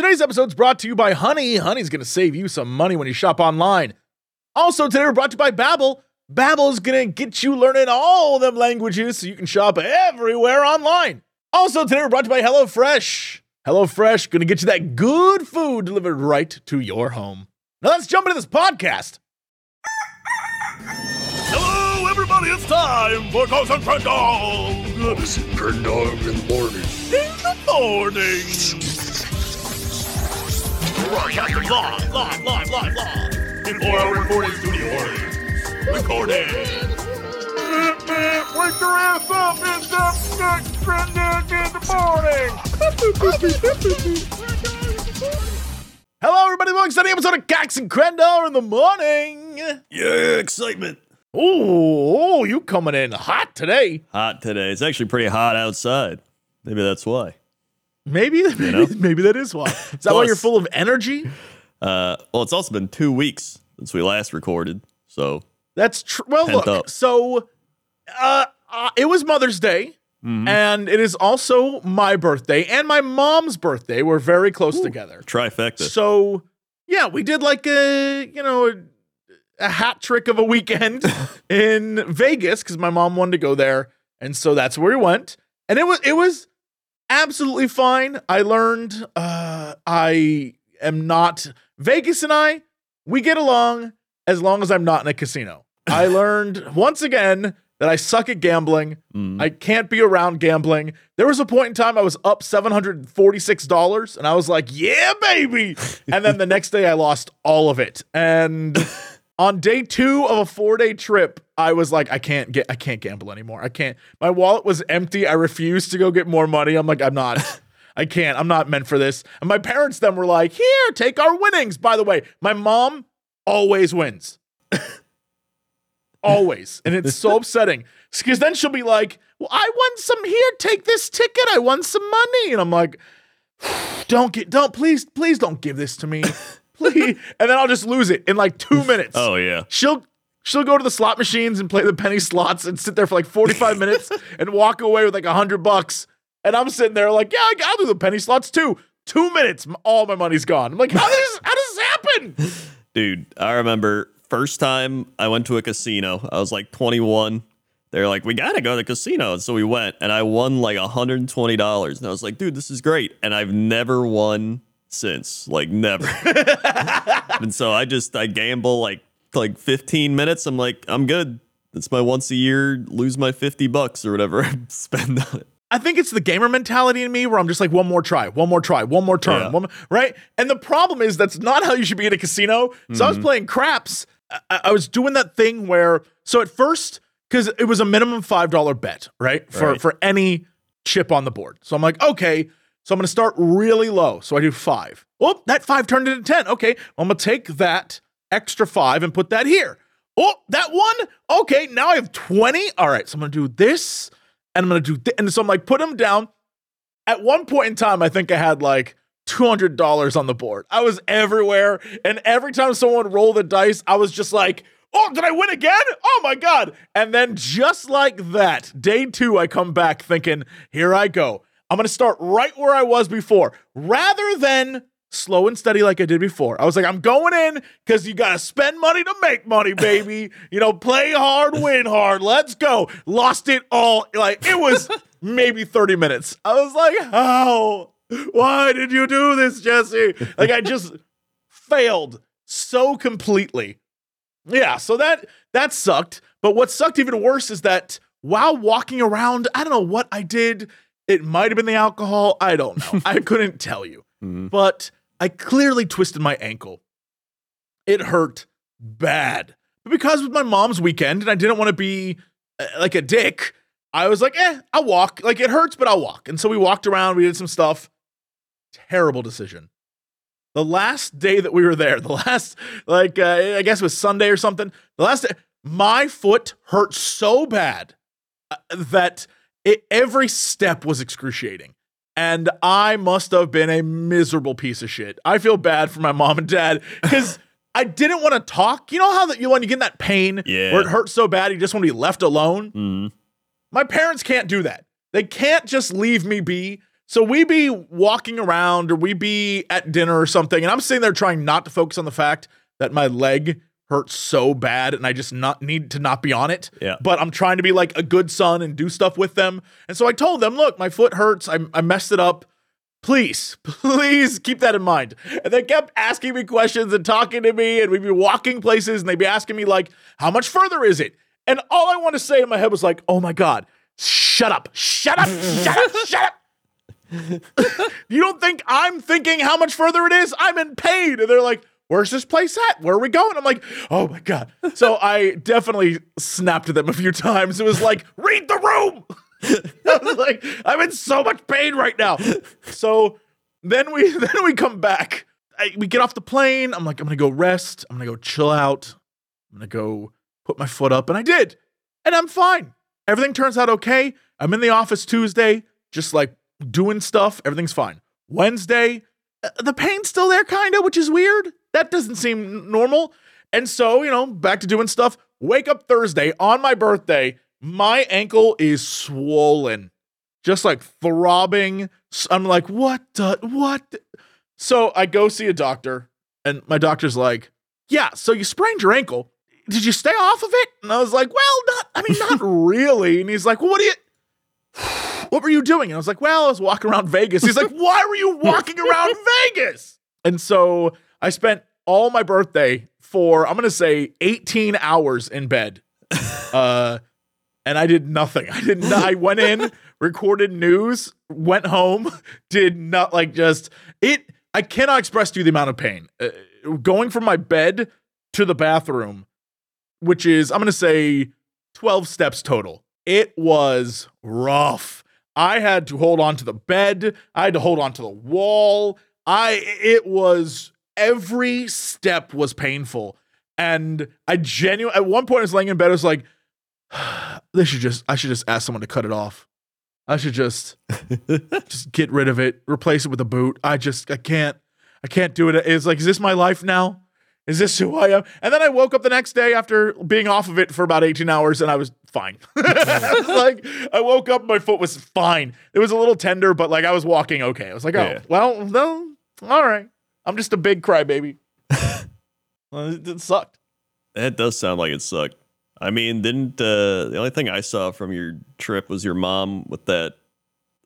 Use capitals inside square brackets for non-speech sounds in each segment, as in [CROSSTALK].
Today's episode is brought to you by Honey. Honey's going to save you some money when you shop online. Also, today we're brought to you by Babbel. Babbel is going to get you learning all them languages so you can shop everywhere online. Also, today we're brought to you by HelloFresh. HelloFresh going to get you that good food delivered right to your home. Now let's jump into this podcast. Hello, everybody. It's time for Ghost and Friend Dog Turn dog in the morning. in the morning. Broadcasting live, live, live, live, live. Before our recording studio audience. Recording. Wake your ass up. It's Ghost and in the morning. Hello, everybody. Welcome to the episode of Cox and Crendor in the morning. Yeah, excitement. Oh, you coming in hot today. hot today. It's actually pretty hot outside. Maybe that's why. Maybe, maybe, know? [LAUGHS] maybe that is why. [LAUGHS] Is that why you're full of energy? Uh, well, it's also been two weeks since we last recorded. So That's true. Well, look. up. So, uh, uh, it was Mother's Day, Mm-hmm. and it is also my birthday and my mom's birthday. We're very close together. trifecta. So, yeah, we did like a you know a, a hat trick of a weekend [LAUGHS] in Vegas because my mom wanted to go there, and so that's where we went, and it was it was absolutely fine. I learned uh, I am not Vegas and I we get along as long as I'm not in a casino. I [LAUGHS] learned once again that I suck at gambling. Mm. I can't be around gambling. There was a point in time I was up $746 and I was like, yeah, baby. [LAUGHS] And then the next day I lost all of it. And on day two of a four day trip, I was like, I can't get, I can't gamble anymore. I can't. My wallet was empty. I refused to go get more money. I'm like, I'm not. [LAUGHS] I can't. I'm not meant for this. And my parents then were like, here, take our winnings. By the way, my mom always wins. [LAUGHS] always. And it's so upsetting. Because then she'll be like, Well, I won some here, take this ticket. I won some money. And I'm like, [SIGHS] Don't get don't please, please don't give this to me. [LAUGHS] Please. and then I'll just lose it in like two minutes. oh yeah. She'll she'll go to the slot machines and play the penny slots and sit there for like 45 [LAUGHS] minutes and walk away with like a hundred bucks. And I'm sitting there like, yeah, I'll do the penny slots too. Two minutes, all my money's gone. I'm like, how does how does this happen? [LAUGHS] Dude, I remember first time I went to a casino. I was like 21. They're like, we gotta go to the casino. And so we went and I won like $120. And I was like, dude, this is great. And I've never won since. Like never. [LAUGHS] and so I just I gamble like like 15 minutes. I'm like, I'm good. It's my once a year lose my 50 bucks or whatever [LAUGHS] I spend on it. I think it's the gamer mentality in me where I'm just like, one more try, one more try, one more turn, Yeah. one right? And the problem is that's not how you should be at a casino. So I was mm-hmm. playing craps. I, I was doing that thing where, so at first, because it was a minimum five dollar bet, right, for Right. for any chip on the board. So I'm like, okay, so I'm gonna start really low. So I do five. Oh, that five turned into ten. Okay, I'm gonna take that extra five and put that here. Oh, that one. Okay, now I have 20. All right, so I'm gonna do this and I'm gonna do th- and so I'm like put them down. At one point in time, I think I had like two hundred dollars on the board. I was everywhere, and every time someone would roll the dice, I was just like, "Oh, did I win again? Oh my god!" And then just like that, day two, I come back thinking, "Here I go. I'm gonna start right where I was before, rather than." Slow and steady like I did before. I was like, I'm going in because you got to spend money to make money, baby. [LAUGHS] you know, play hard, win hard. Let's go. Lost it all. Like, it was [LAUGHS] maybe 30 minutes. I was like, how? Why did you do this, Jesse? Like, I just failed so completely. Yeah, so that that sucked. But what sucked even worse is that while walking around, I don't know what I did. It might have been the alcohol. I don't know. [LAUGHS] I couldn't tell you. Mhm. But I clearly twisted my ankle. It hurt bad. But because it was my mom's weekend and I didn't want to be uh, like a dick, I was like, eh, I'll walk. Like it hurts, but I'll walk. And so we walked around, we did some stuff. Terrible decision. The last day that we were there, the last, like, uh, I guess it was Sunday or something, the last day, my foot hurt so bad uh, that it, every step was excruciating. And I must have been a miserable piece of shit. I feel bad for my mom and dad because [LAUGHS] I didn't want to talk. You know how that you when you get in that pain Yeah. where it hurts so bad you just want to be left alone? Mhm. My parents can't do that. They can't just leave me be. So we be walking around or we be at dinner or something, and I'm sitting there trying not to focus on the fact that my leg hurts so bad and I just not need to not be on it. Yeah. But I'm trying to be like a good son and do stuff with them. And so I told them, look, my foot hurts. I, I messed it up. Please, [LAUGHS] please keep that in mind. And they kept asking me questions and talking to me, and we'd be walking places and they'd be asking me, like, how much further is it? And all I want to say in my head was like, oh my God, shut up, shut up, [LAUGHS] shut up, shut up. [LAUGHS] you don't think I'm thinking how much further it is? I'm in pain. And they're like, where's this place at? Where are we going? I'm like, oh my God. So [LAUGHS] I definitely snapped at them a few times. It was like, read the room. [LAUGHS] I was like, I'm in so much pain right now. So then we [LAUGHS] then we come back. I, we get off the plane. I'm like, I'm gonna go rest. I'm gonna go chill out. I'm gonna go put my foot up, and I did, and I'm fine. Everything turns out okay. I'm in the office Tuesday, just like doing stuff. Everything's fine. Wednesday, uh, the pain's still there, kind of, which is weird. That doesn't seem normal. And so, you know, back to doing stuff. Wake up Thursday on my birthday. My ankle is swollen, just like throbbing. I'm like, what? The, what? the-" So I go see a doctor, and my doctor's like, yeah, so you sprained your ankle. Did you stay off of it? And I was like, well, not, I mean, not [LAUGHS] really. And he's like, well, what do you, what were you doing? And I was like, well, I was walking around Vegas. He's like, why were you walking around [LAUGHS] Vegas? And so I spent all my birthday for, I'm going to say 18 hours in bed. [LAUGHS] Uh, and I did nothing. I did not, I went in, recorded news, went home, [LAUGHS] did not like just it. I cannot express to you the amount of pain uh, going from my bed to the bathroom, which is, I'm going to say 12 steps total. It was rough. I had to hold on to the bed. I had to hold on to the wall. I it was every step was painful. And I genuinely at one point I was laying in bed, I was like, [SIGHS] they should just I should just ask someone to cut it off. I should just [LAUGHS] just get rid of it, replace it with a boot. I just I can't I can't do it. It's like, is this my life now? Is this who I am? And then I woke up the next day after being off of it for about 18 hours and I was fine. I was [LAUGHS] like, I woke up, my foot was fine. It was a little tender, but like I was walking okay. I was like, oh, Yeah. well, no, all right. I'm just a big crybaby. [LAUGHS] it, it sucked. That does sound like it sucked. I mean, didn't uh, the only thing I saw from your trip was your mom with that?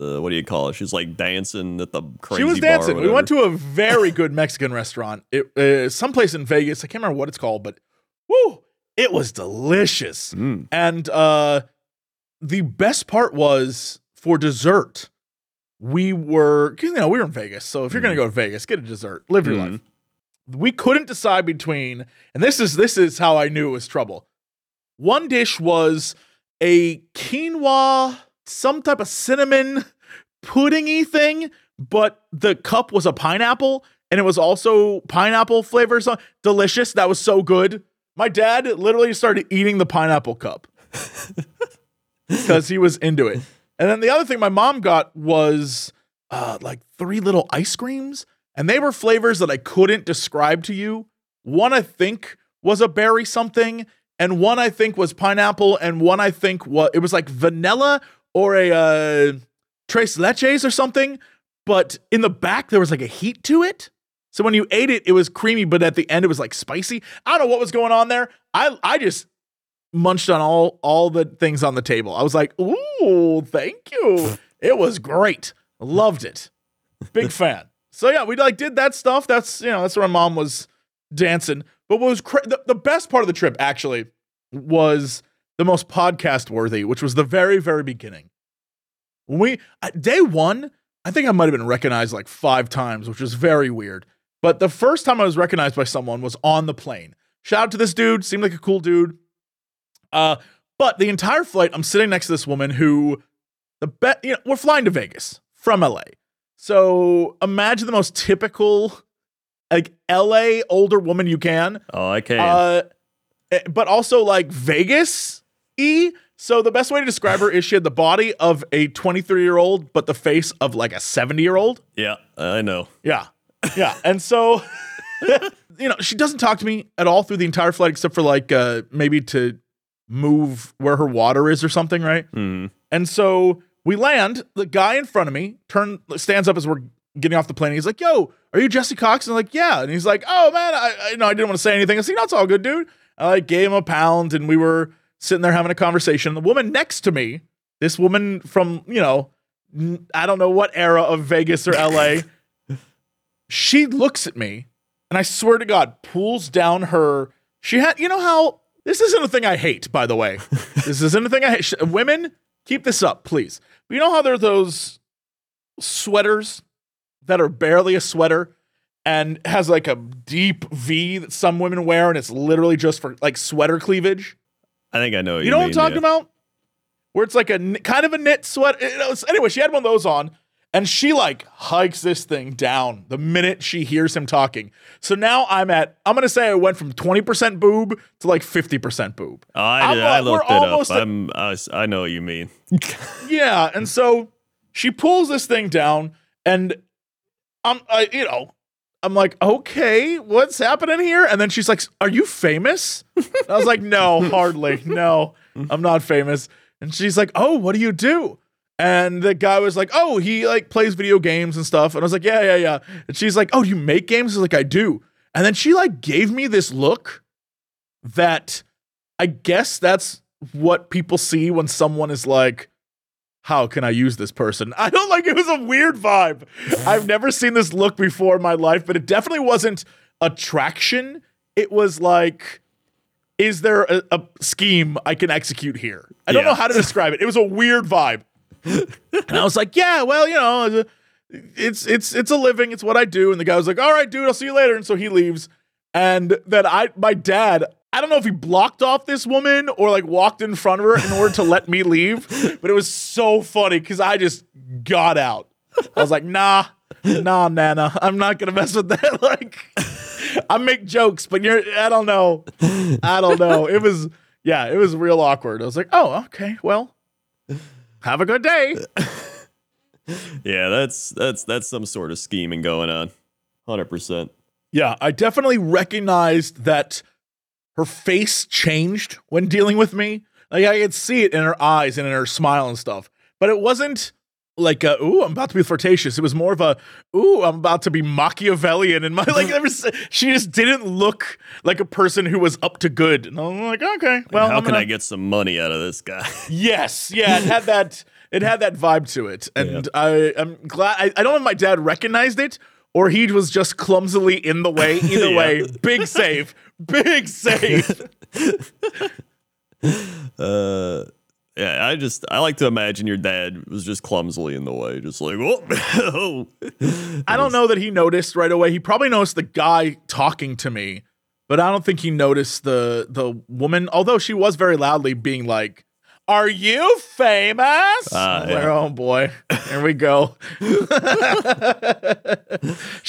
Uh, what do you call it? She's like dancing at the crazy. she was bar dancing. We went to a very good Mexican restaurant. It uh, someplace in Vegas. I can't remember what it's called, but woo, it was delicious. Mm. And uh, the best part was for dessert. We were, you know, we were in Vegas. So if you're gonna go to Vegas, get a dessert, live your Mhm. life. We couldn't decide between, and this is this is how I knew it was trouble. One dish was a quinoa, some type of cinnamon puddingy thing, but the cup was a pineapple, and it was also pineapple flavor. So delicious. That was so good. My dad literally started eating the pineapple cup [LAUGHS] because he was into it. And then the other thing my mom got was uh, like three little ice creams, and they were flavors that I couldn't describe to you. One I think was a berry something, and one I think was pineapple, and one I think was it was like vanilla or a uh, tres leches or something. But in the back there was like a heat to it. So when you ate it, it was creamy, but at the end it was like spicy. I don't know what was going on there. I I just munched on all all the things on the table. I was like, "Ooh, thank you." [LAUGHS] It was great. Loved it. Big [LAUGHS] fan. So yeah, we like did that stuff. That's you know that's where my mom was dancing. But what was cra- the, the best part of the trip actually was the most podcast worthy, which was the very very beginning. When we uh, day one, I think I might have been recognized like five times, which was very weird. But the first time I was recognized by someone was on the plane. Shout out to this dude. Seemed like a cool dude. Uh, but the entire flight, I'm sitting next to this woman who the bet you know, we're flying to Vegas from LA. So imagine the most typical like LA older woman you can. Oh, I can. Uh, eh, but also like Vegas E. So the best way to describe her is she had the body of a 23 year old, but the face of like a 70 year old. yeah, I know. Yeah. Yeah. And so, [LAUGHS] you know, she doesn't talk to me at all through the entire flight except for like uh, maybe to move where her water is or something, right? Mm. And so we land. The guy in front of me turn stands up as we're getting off the plane. He's like, "Yo, are you Jesse Cox?" And I'm like, "Yeah." And he's like, "Oh man, I, I no, I didn't want to say anything." I said, "No, it's all good, dude." I like gave him a pound, and we were sitting there having a conversation. The woman next to me, this woman from you know, I don't know what era of Vegas or LA, [LAUGHS] she looks at me, and I swear to God, pulls down her. She had, you know how this isn't a thing I hate, by the way. [LAUGHS] this isn't a thing I hate. Sh- Women, keep this up, please. But you know how there are those sweaters that are barely a sweater and has like a deep V that some women wear, and it's literally just for like sweater cleavage. I think I know. What You you, know what I'm talking yeah. about? Where it's like a kind of a knit sweat. it was- Anyway, she had one of those on, and she like hikes this thing down the minute she hears him talking. So now I'm at. I'm gonna say I went from 20% boob to like 50% boob. Oh, I, I'm, I looked it up. at- I'm, I know what you mean. [LAUGHS] [LAUGHS] Yeah, and so she pulls this thing down, and I'm, I, you know, I'm like, okay, what's happening here? And then she's like, "Are you famous?" I was like, "No, hardly. No, I'm not famous." And she's like, "Oh, what do you do?" And the guy was like, "Oh, he like plays video games and stuff." And I was like, "Yeah, yeah, yeah." And she's like, "Oh, do you make games?" I was like, "I do." And then she like gave me this look that I guess that's what people see when someone is like, how can I use this person? [LAUGHS] I don't like it was a weird vibe. I've never seen this look before in my life, but it definitely wasn't attraction. It was like, is there a, a scheme I can execute here? I don't Yeah. know how to describe it. It was a weird vibe. And I was like, yeah, well, you know, it's it's it's a living, it's what I do. And the guy was like, all right, dude, I'll see you later. And so he leaves. And then I my dad, I don't know if he blocked off this woman or like walked in front of her in order to let me leave, but it was so funny because I just got out. I was like, nah, nah, Nana, I'm not gonna mess with that. [LAUGHS] like I make jokes, but you're I don't know. I don't know. It was yeah, it was real awkward. I was like, oh, okay, well, have a good day. [LAUGHS] Yeah, that's that's that's some sort of scheming going on. Hundred percent. Yeah, I definitely recognized that her face changed when dealing with me. Like I could see it in her eyes and in her smile and stuff. But it wasn't like a, ooh, I'm about to be flirtatious. It was more of a ooh, I'm about to be Machiavellian and my [LAUGHS] like was, she just didn't look like a person who was up to good. And I'm like, okay, well, How I'm can gonna- I get some money out of this guy? [LAUGHS] Yes, yeah, it had that it had that vibe to it. And I am glad I, I don't know if my dad recognized it or he was just clumsily in the way. [LAUGHS] Either Yeah. way, big save. Big save. Uh, yeah, I just I like to imagine your dad was just clumsily in the way, just like oh, [LAUGHS] oh. I don't know that he noticed right away. He probably noticed the guy talking to me, but I don't think he noticed the the woman, although she was very loudly being like, Are you famous? Ah, was yeah. like, oh boy, here we go. [LAUGHS] She's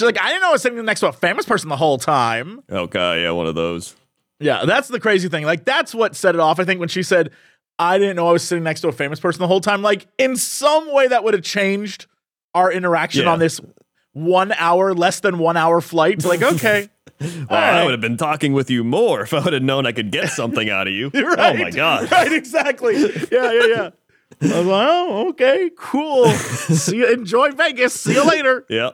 like, I didn't know I was sitting next to a famous person the whole time. Okay, yeah, one of those. Yeah, that's the crazy thing. Like, that's what set it off. I think when she said, I didn't know I was sitting next to a famous person the whole time, like, in some way that would have changed our interaction Yeah. on this one hour, less than one hour flight. Like, [LAUGHS] okay. Well, All I would have been talking with you more if I would have known I could get something out of you. [LAUGHS] right. Oh my god. [LAUGHS] Right, exactly. Yeah, yeah, yeah. I was like, oh, okay, cool. See you. Enjoy Vegas. See you later. Yeah.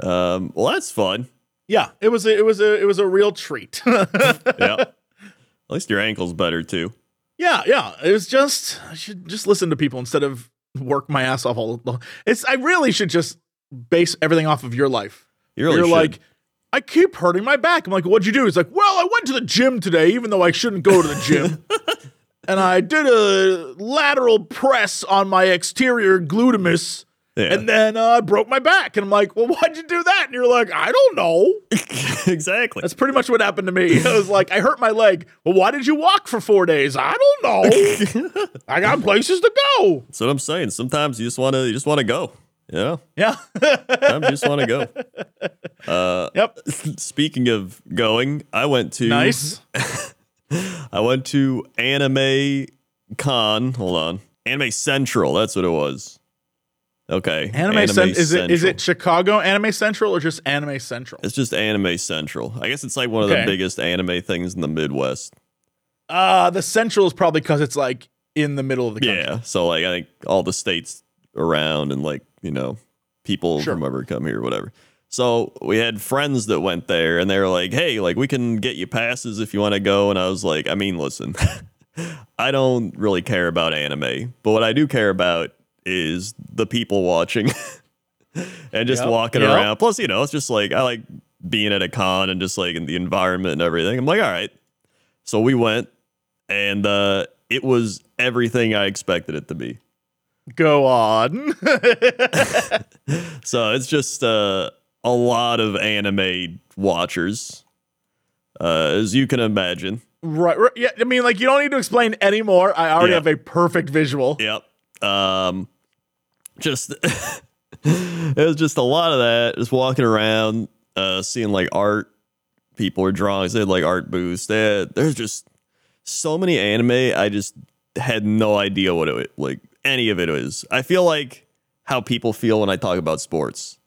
Um. Well, that's fun. Yeah, it was a, it was a, it was a real treat. Yeah. At least your ankle's better too. Yeah, yeah. It was just I should just listen to people instead of work my ass off all the It's I really should just base everything off of your life. You really You're should. like, I keep hurting my back. I'm like, what'd you do? He's like, well, I went to the gym today, even though I shouldn't go to the gym. [LAUGHS] and I did a lateral press on my exterior glutamus. Yeah. And then uh, I broke my back. And I'm like, well, why'd you do that? And you're like, I don't know. [LAUGHS] exactly. That's pretty much what happened to me. [LAUGHS] I was like, I hurt my leg. Well, why did you walk for four days? I don't know. [LAUGHS] I got places to go. That's what I'm saying. Sometimes you just want to. You just want to go. Yeah. Yeah. You just want to go. Uh, yep. Speaking of going, I went to Nice. I went to Anime Con. Hold on, Anime Central. That's what it was. Okay, Anime, Cen- is it is it Chicago Anime Central or just Anime Central? It's just Anime Central. I guess it's like one of Okay. the biggest anime things in the Midwest. Uh the Central is probably because it's like in the middle of the country. Yeah. So like I think all the states around and like, you know, people Sure. from wherever come here, whatever. So we had friends that went there and they were like, Hey, like we can get you passes if you want to go. And I was like, I mean, listen, [LAUGHS] I don't really care about anime, but what I do care about is the people watching [LAUGHS] and just Yep. walking Yep. around. Plus, you know, it's just like I like being at a con and just like in the environment and everything. I'm like, all right. So we went and uh it was everything I expected it to be. Go on. [LAUGHS] So it's just uh, a lot of anime watchers, uh, as you can imagine. right, right. Yeah. I mean, like you don't need to explain anymore. I already have a perfect visual. Yep. Um, just [LAUGHS] it was just a lot of that. Just walking around, uh, seeing like art. People were drawing. They had like art booths. They had, there's just so many anime. I just had no idea what it like any of it was. I feel like how people feel when I talk about sports.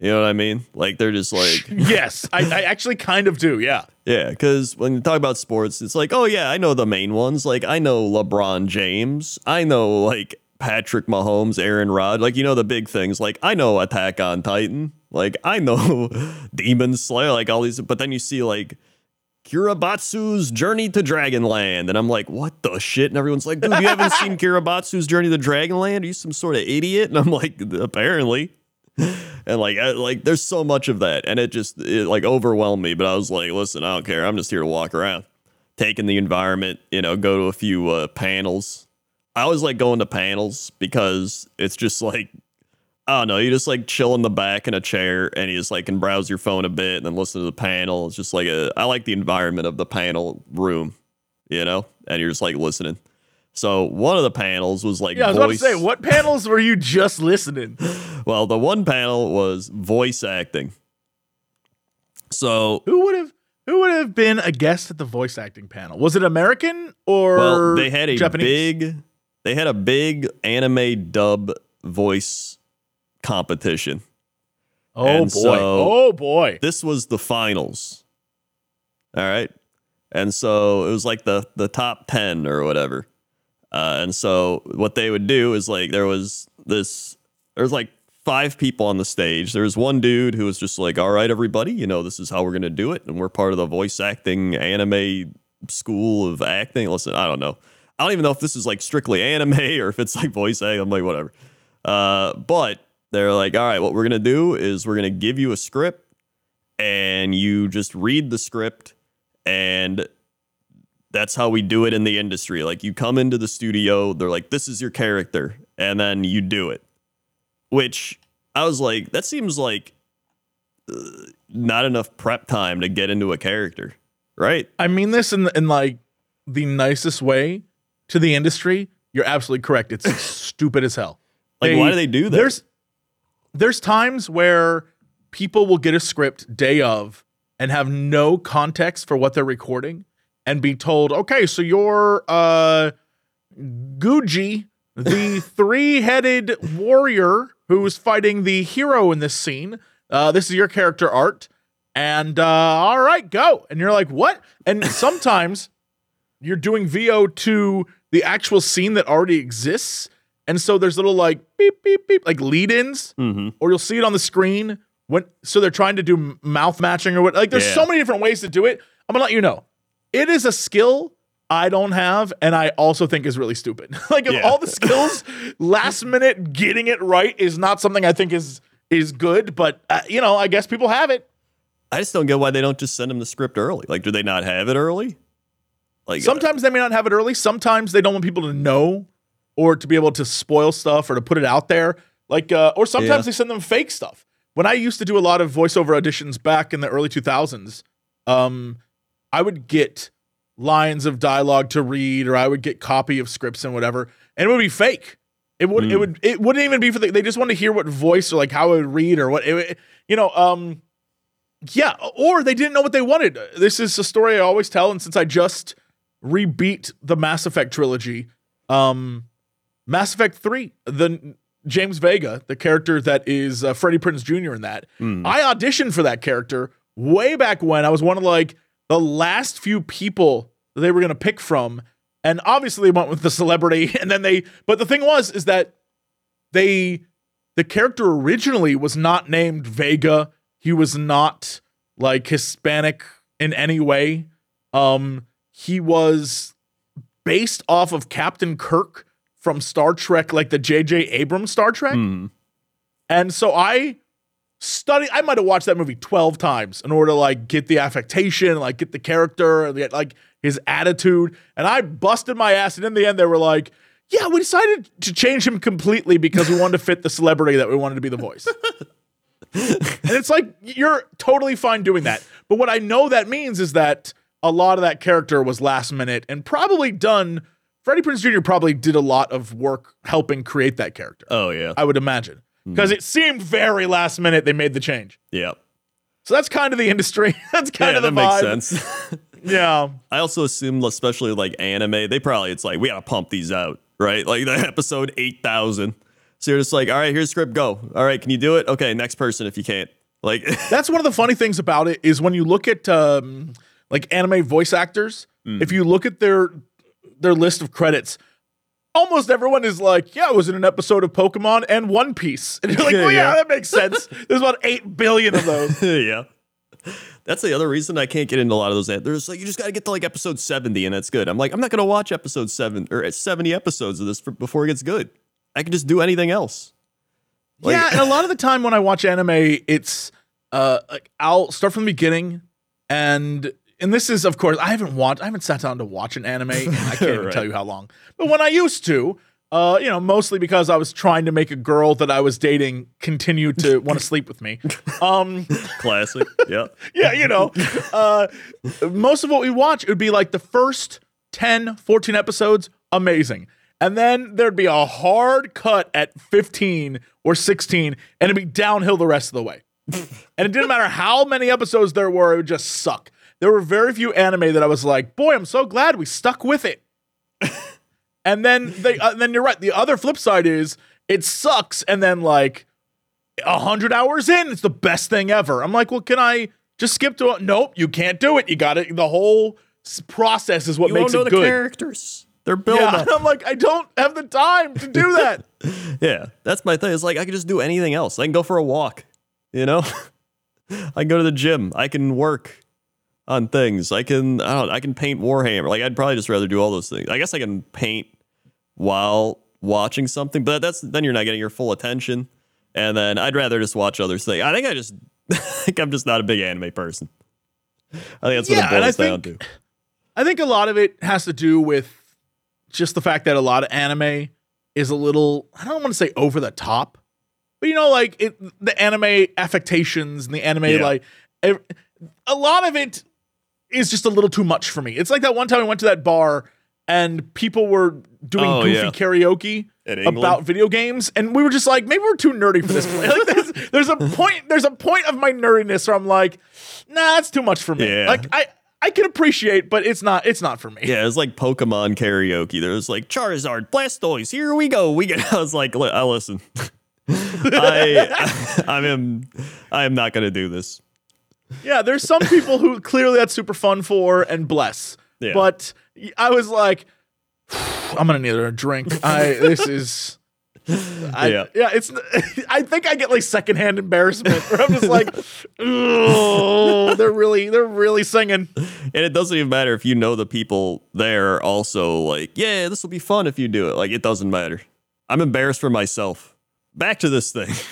You know what I mean? Like they're just like [LAUGHS] yes, I, I actually kind of do. Yeah. Yeah, because when you talk about sports, it's like, oh yeah, I know the main ones. Like I know LeBron James. I know like Patrick Mahomes, Aaron Rod. Like you know the big things. Like I know Attack on Titan. Like I know [LAUGHS] Demon Slayer. Like all these. But then you see like Kirabatsu's Journey to Dragonland, and I'm like, what the shit? And everyone's like, dude, you haven't [LAUGHS] seen Kirabatsu's Journey to Dragonland? Are you some sort of idiot? And I'm like, apparently [LAUGHS] and like I, like there's so much of that and it just it like overwhelmed me but i was like listen i don't care i'm just here to walk around take in the environment you know go to a few uh, panels i always like going to panels because it's just like i don't know you just like chill in the back in a chair and you just like can browse your phone a bit and then listen to the panel it's just like a i like the environment of the panel room you know and you're just like listening so one of the panels was like Yeah. I was about to say, what panels were you just listening? [LAUGHS] well, the one panel was voice acting. So, Who would have? Who would have been a guest at the voice acting panel? Was it American or well, they had a Japanese? big, they had a big anime dub voice competition. Oh and boy! so- oh boy! This was the finals. All right, and so it was like the the top ten or whatever. Uh, and so what they would do is like there was this, there was like five people on the stage. There was one dude who was just like, "All right, everybody, you know this is how we're gonna do it, and we're part of the voice acting anime school of acting." Listen, I don't know. I don't even know if this is like strictly anime [LAUGHS] or if it's like voice acting. I'm like, whatever. Uh, but they're like, all right, what we're gonna do is we're gonna give you a script, and you just read the script, and that's how we do it in the industry. Like you come into the studio, they're like, this is your character, and then you do it. Which I was like, that seems like uh, not enough prep time to get into a character, right? I mean this in in like the nicest way to the industry. You're absolutely correct. It's [LAUGHS] stupid as hell. Like, why do they do that? There's there's times where people will get a script day of and have no context for what they're recording and be told, okay, so you're uh Guji, the [LAUGHS] three-headed warrior who's fighting the hero in this scene. Uh, this is your character art. And uh, all right, go. And you're like, what? And sometimes you're doing VO to the actual scene that already exists. And so there's little like beep, beep, beep, like lead ins, Mm-hmm. or you'll see it on the screen when so they're trying to do mouth matching or what. Like there's so many different ways to do it. I'm gonna let you know. It is a skill I don't have, and I also think is really stupid. [LAUGHS] like of Yeah. all the skills, [LAUGHS] last minute getting it right is not something I think is is good. But uh, you know, I guess people have it. I just don't get why they don't just send them the script early. Like, do they not have it early? Like, uh, Sometimes they may not have it early. Sometimes they don't want people to know or to be able to spoil stuff or to put it out there. Like, uh, or sometimes Yeah. they send them fake stuff. When I used to do a lot of voiceover auditions back in the early 2000s, um, I would get lines of dialogue to read, or I would get copy of scripts and whatever, and it would be fake. It would, it Mm. would, it wouldn't even be for the. They just want to hear what voice or like how I would read or what, it, you know. Um, yeah, or they didn't know what they wanted. This is a story I always tell, and since I just rebeat the Mass Effect trilogy, um, Mass Effect Three, the James Vega, the character that is uh, Freddie Prinze Jr. in that, Mm. I auditioned for that character way back when. I was one of like the last few people they were gonna pick from, And obviously they went with the celebrity [LAUGHS] and then they but the thing was is that they the character originally was not named Vega. He was not like Hispanic in any way. Um he was based off of Captain Kirk from Star Trek like the JJ Abrams Star Trek. Hmm. And so I studied I might have watched that movie 12 times in order to like get the affectation, like get the character, like his attitude. And I busted my ass. And in the end, they were like, yeah, we decided to change him completely because we wanted to fit the celebrity that we wanted to be the voice. [LAUGHS] and it's like, you're totally fine doing that. But what I know that means is that a lot of that character was last minute and probably done. Freddie Prinze Jr. probably did a lot of work helping create that character. Oh yeah. I would imagine. Because it seemed very last minute they made the change. Yeah. So that's kind of the industry. [LAUGHS] that's kind Yeah, of the that makes sense. [LAUGHS] Yeah. I also assume, especially like anime, they probably it's like we gotta pump these out, right? Like the [LAUGHS] episode eight thousand. So you're just like, all right, here's script, go. All right, can you do it? Okay, next person if you can't. Like, That's one of the funny things about it is when you look at um, like anime voice actors, Mm. if you look at their their list of credits, almost everyone is like, yeah, I was in an episode of Pokemon and One Piece. And you're like, well, [LAUGHS] yeah, Yeah. that makes sense. There's about 8 billion of those. [LAUGHS] yeah. That's the other reason I can't get into a lot of those. There's like you just got to get to like episode 70 and that's good. I'm like I'm not gonna watch episode seven or 70 episodes of this for, before it gets good. I can just do anything else. Like- yeah, and a lot of the time when I watch anime, it's uh like I'll start from the beginning and and this is of course I haven't watched I haven't sat down to watch an anime and I can't even Right. [LAUGHS] tell you how long. But when I used to, uh, you know, mostly because I was trying to make a girl that I was dating continue to [LAUGHS] want to sleep with me. Um Classic. [LAUGHS] yeah. yeah, you know, uh, most of what we watch, it would be like the first 10, 14 episodes, amazing. And then there'd be a hard cut at 15 or 16, and it'd be downhill the rest of the way. and it didn't matter how many episodes there were, it would just suck. There were very few anime that I was like, boy, I'm so glad we stuck with it. [LAUGHS] and then they, uh, then you're right. The other flip side is it sucks, and then like a hundred hours in, it's the best thing ever. I'm like, well, can I just skip to it? Nope, you can't do it. You got it. The whole process is what makes You makes don't know it the good. characters. They're built Yeah, up. I'm like, I don't have the time to do [LAUGHS] that. Yeah, that's my thing. It's like I can just do anything else. I can go for a walk, you know. [LAUGHS] I can go to the gym. I can work on things. I can I don't know, I can paint Warhammer. Like I'd probably just rather do all those things. I guess I can paint while watching something, but that's then you're not getting your full attention. And then I'd rather just watch other things. I think I just [LAUGHS] I think I'm just not a big anime person. I think that's what Yeah, it boils down think- to. I think a lot of it has to do with just the fact that a lot of anime is a little, I don't want to say over the top, but you know, like it, the anime affectations and the anime, Yeah. like a lot of it is just a little too much for me. It's like that one time I went to that bar and people were doing Oh, goofy yeah. karaoke about video games, and we were just like, maybe we're too nerdy for this. Play. [LAUGHS] Like, there's, there's a [LAUGHS] point. There's a point of my nerdiness where I'm like, nah, that's too much for me. Yeah. Like I. I can appreciate, but it's not. It's not for me. Yeah, it's like Pokemon karaoke. There's like Charizard, Blastoise. Here we go. We get. [LAUGHS] I was like, uh, I listen. I, I am, I am not gonna do this. Yeah, there's some people who clearly that's super fun for and bless. Yeah. But I was like, I'm gonna need a drink. I this is. I, Yeah. yeah, it's. [LAUGHS] I think I get like secondhand embarrassment, where I'm just like, [LAUGHS] oh, they're really, they're really singing. And it doesn't even matter if you know the people there. Are also, like, yeah, this will be fun if you do it. Like, it doesn't matter. I'm embarrassed for myself. Back to this thing. [LAUGHS]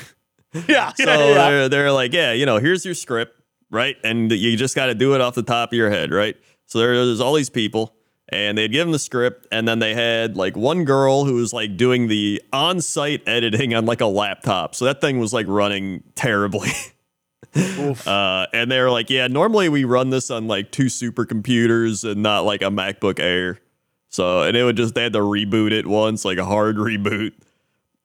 Yeah, So yeah, yeah. they're they're like, yeah, you know, here's your script, right? And you just got to do it off the top of your head, right? So there's all these people, and they'd give them the script, and then they had like one girl who was like doing the on-site editing on like a laptop. So that thing was like running terribly. [LAUGHS] Uh, and they were like, yeah, normally we run this on like two supercomputers and not like a MacBook Air. So, and it would just, they had to reboot it once, like a hard [LAUGHS] reboot.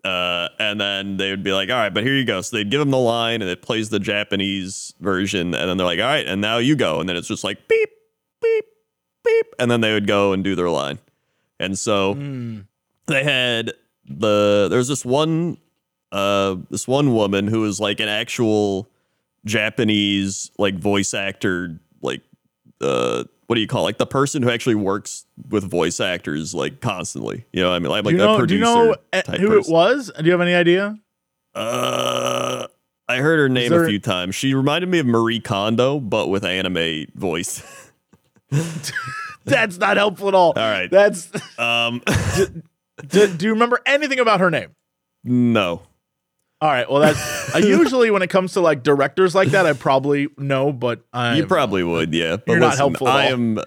Uh, and then they would be like, all right, but here you go. So they'd give them the line and it plays the Japanese version. And then they're like, all right, and now you go. And then it's just like beep, beep, beep. And then they would go and do their line. And so Mm. they had the, there's this one, uh, this one woman who was like an actual Japanese like voice actor, like uh what do you call it? like the person who actually works with voice actors like constantly. You know, what I mean, like, do like you that know? Do producer you know uh, who person. it was? Do you have any idea? Uh, I heard her name there- a few times. She reminded me of Marie Kondo, but with anime voice. [LAUGHS] That's not helpful at all. All right. That's. um, [LAUGHS] do, do you remember anything about her name? no. All right. Well, that's I [LAUGHS] usually when it comes to like directors like that, I probably know, but I You probably would, yeah. But You're not helpful I all. am. Uh,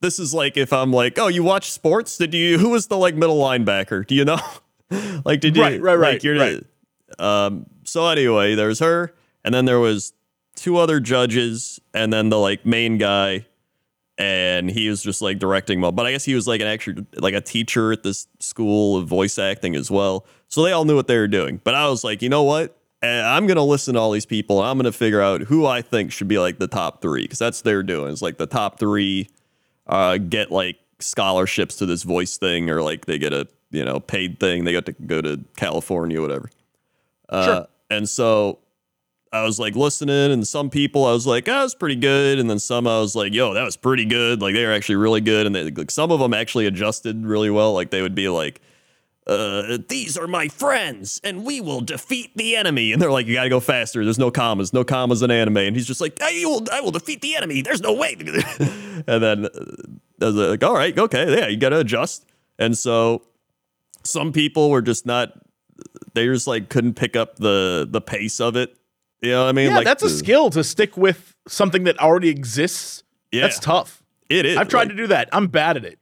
this is like if I'm like, oh, you watch sports? Did you? Who was the like middle linebacker? Do you know? [LAUGHS] like, did you? Right, right, right, Like, you're, right. Um. So anyway, there's her, and then there was two other judges, and then the like main guy, and he was just like directing them. But I guess he was like an actual like a teacher at this school of voice acting as well. So they all knew what they were doing. But I was like, you know what? Eh, I'm gonna listen to all these people. And I'm gonna figure out who I think should be like the top three because that's what they're doing. It's like the top three uh, get like scholarships to this voice thing, or like they get a you know paid thing. They got to go to California, whatever. Uh, Sure. And so I was like listening, and some people I was like, oh, that was pretty good, and then some I was like, yo, that was pretty good. Like they were actually really good, and they, like some of them actually adjusted really well. Like they would be like, uh, these are my friends, and we will defeat the enemy. And they're like, you gotta go faster. There's no commas, no commas in anime. And he's just like, I will, I will defeat the enemy. There's no way. [LAUGHS] and then uh, I was like, all right, okay, yeah, you gotta adjust. And so some people were just not. They just like couldn't pick up the the pace of it. You know what I mean? Yeah, like that's a skill to stick with something that already exists. Yeah, That's tough. It is. I've tried like, to do that. I'm bad at it.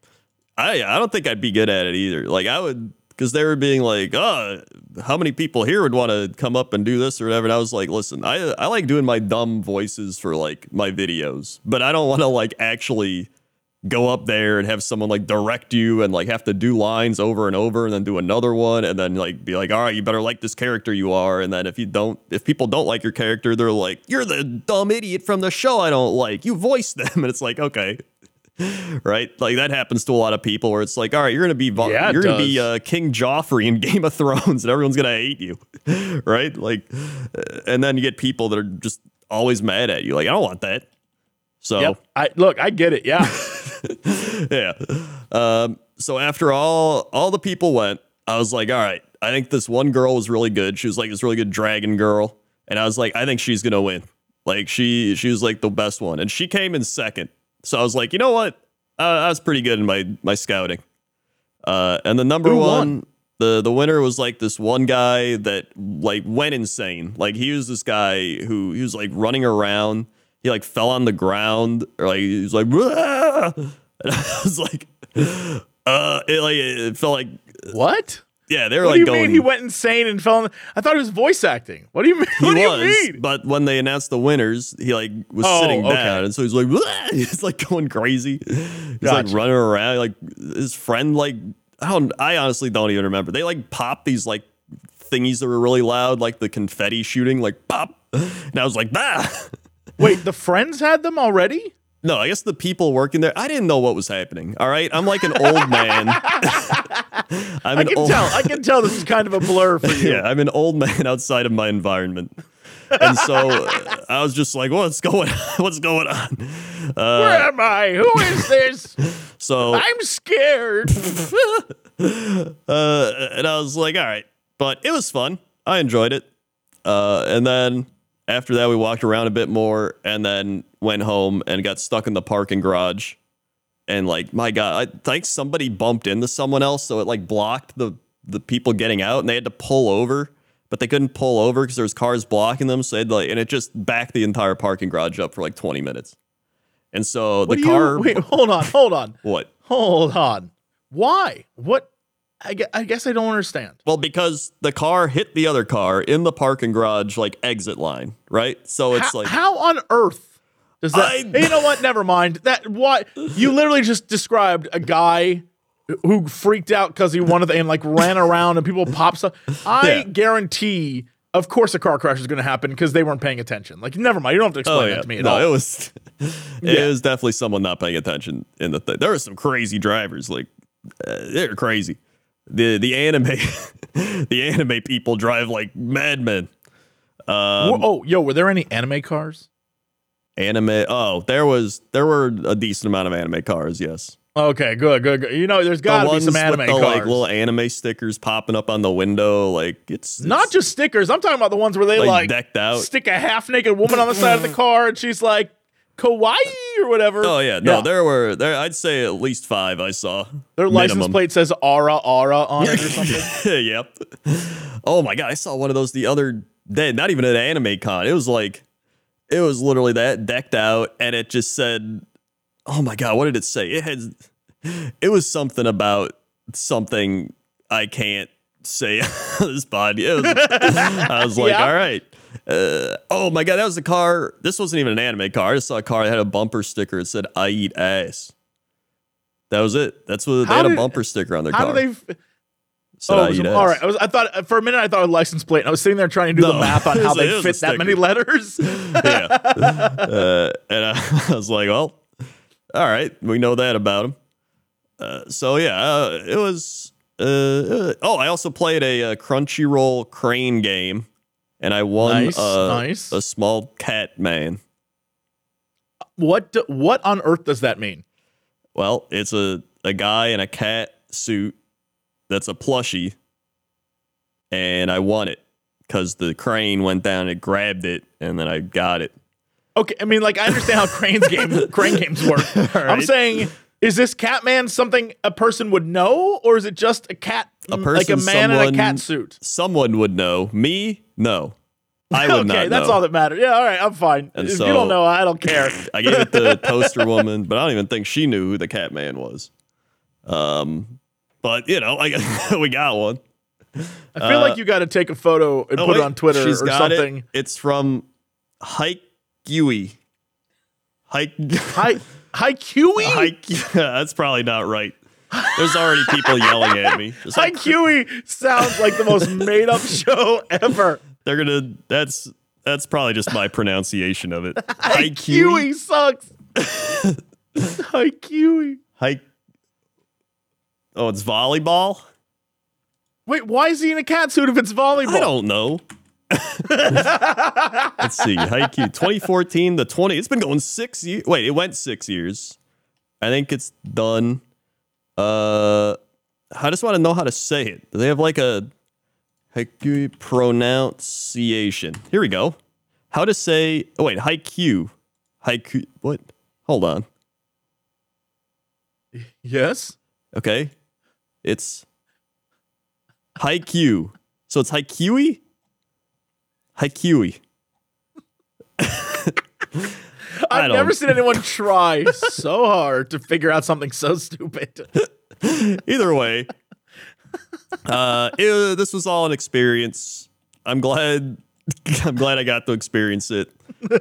I I don't think I'd be good at it either. Like I would because they were being like, oh, how many people here would want to come up and do this or whatever? And I was like, listen, I I like doing my dumb voices for like my videos, but I don't want to like actually go up there and have someone like direct you and like have to do lines over and over and then do another one and then like be like all right you better like this character you are. And then if you don't if people don't like your character they're like you're the dumb idiot from the show i don't like. You voiced them. [LAUGHS] And it's like okay [LAUGHS] right? Like that happens to a lot of people where it's like, all right, you're gonna be Yeah, you're gonna be uh, King Joffrey in [LAUGHS] Game of Thrones, and everyone's gonna hate you, [LAUGHS] right? Like, uh, and then you get people that are just always mad at you. Like, I don't want that. So Yep. I look, I get it. Yeah. yeah. Um, so after all all the people went, I was like, all right, I think this one girl was really good. She was like this really good dragon girl, and I was like, I think she's gonna win. Like she she was like the best one, and she came in second. So I was like, you know what? Uh, I was pretty good in my my scouting. Uh, and the number Who one, won? the the winner was like this one guy that like went insane. Like he was this guy who he was like running around. He like fell on the ground, or like he was like, "Wah!" [LAUGHS] and I was like, [LAUGHS] uh, it like it felt like what? Yeah, they were What like do you going. mean he went insane and fell? In, I thought it was voice acting. What do you mean? [LAUGHS] He what do was, but when they announced the winners, he like was Oh, sitting okay. down, and so he's like, "Wah!" [LAUGHS] he's like going crazy. He's Gotcha. like running around, like his friend, like I don't, I honestly don't even remember. They like popped these like thingies that were really loud, like the confetti shooting, like pop, [LAUGHS] and I was like, ah. Wait, the friends had them already? No, I guess the people working there, I didn't know what was happening. All right, I'm like an old man. [LAUGHS] I'm I can old, tell. I can tell this is kind of a blur for you. yeah, I'm an old man outside of my environment. And so uh, I was just like, what's going on? What's going on? Where am I? Who is this? [LAUGHS] So, I'm scared. [LAUGHS] uh, and I was like, all right. But it was fun. I enjoyed it. Uh, and then after that, we walked around a bit more and then went home and got stuck in the parking garage. And like, my God, I think somebody bumped into someone else. So it like blocked the, the people getting out and they had to pull over, but they couldn't pull over because there was cars blocking them. So they had like, and it just backed the entire parking garage up for like 20 minutes. And so What the do you- car, [LAUGHS] wait, hold on, hold on, what? hold on. Why? What? I guess, I guess I don't understand. Well, because the car hit the other car in the parking garage, like exit line, right? So it's how, like, how on earth does that? I- you know what? Never mind. That what you literally just described a guy who freaked out because he wanted and like ran around and people pop stuff. I Yeah. guarantee. Of course, a car crash is going to happen because they weren't paying attention. Like, never mind. You don't have to explain oh yeah, that to me at no, all. it was, [LAUGHS] it Yeah. was definitely someone not paying attention in the thing. There were some crazy drivers, like uh, they're crazy. The the anime, [LAUGHS] the anime people drive like madmen. Um, oh, yo, were there any anime cars? Anime. Oh, there was there were a decent amount of anime cars. Yes, Okay, good, good, good. You know, there's the got to be some anime with the cars. like little anime stickers popping up on the window. Like it's, Not just stickers. I'm talking about the ones where they like, like, decked out. stick a half naked woman on the side of the car and she's like kawaii or whatever. Oh yeah, no, there were there. I'd say at least five I saw. Their license plate says Ara Ara on it or [LAUGHS] something. yep. Oh my god, I saw one of those the other day. Not even at anime con. It was like, it was literally that decked out, and it just said, "Oh my god, what did it say?" It had, it was something about something I can't say [LAUGHS] on this body. Was, I was like, Yeah. all right. Uh, oh my god, that was the car. This wasn't even an anime car. I just saw a car that had a bumper sticker. It said "I eat ass." That was it. That's what How they had did- a bumper sticker on their How car. How do they? f- Said, Oh, "I was- ass." right. I was. I thought for a minute I thought a license plate. And I was sitting there trying to do the math on [LAUGHS] how a- they fit that many letters. [LAUGHS] yeah. Uh, and I, [LAUGHS] I was like, well, all right, we know that about him. Uh, so yeah, uh, it was. Uh, uh, oh, I also played a, uh Crunchyroll crane game, and I won Nice, uh, nice. a small cat man. what? do- What on earth does that mean? Well, it's a a guy in a cat suit that's a plushie, and I won it because the crane went down and grabbed it, and then I got it. Okay, I mean, like I understand how cranes [LAUGHS] game crane games work. [LAUGHS] I'm saying, is this Catman something a person would know, or is it just a cat, A person, like a man in a cat suit? Someone would know. Me, no. I would [LAUGHS] okay, not that's all that matters. Yeah, all right, I'm fine. And if so- you don't know, I don't care. [LAUGHS] I gave it to [LAUGHS] Toaster Woman, but I don't even think she knew who the Catman was. Um, but you know, I we got one. I feel like you got to take a photo and Uh, Oh, put wait, it on Twitter she's or got it. something. It's from Hike Yui. Hike Hi, hi, Huey. Hike. That's probably not right. There's already people yelling at me. Just Hi, like, Huey sounds like the most made up show ever. They're gonna. That's that's probably just my pronunciation of it. [LAUGHS] Hi, Huey sucks. Hi, Huey. Hike. Oh, it's volleyball. Wait, why is he in a cat suit if it's volleyball? I don't know. [LAUGHS] Let's see. Haikyuu 2014 the 20. It's been going six years. Wait, it went six years. I think it's done. Uh, I just want to know how to say it. Do they have like a Haikyuu pronunciation? Here we go. How to say? Oh wait, haiku. Haiku. What? Hold on. Yes. Okay, it's haiku. So it's Haikyuu. Haikyuu. [LAUGHS] I I've never seen anyone try so hard to figure out something so stupid. [LAUGHS] Either way, [LAUGHS] uh, it- this was all an experience. I'm glad. [LAUGHS] I'm glad I got to experience it,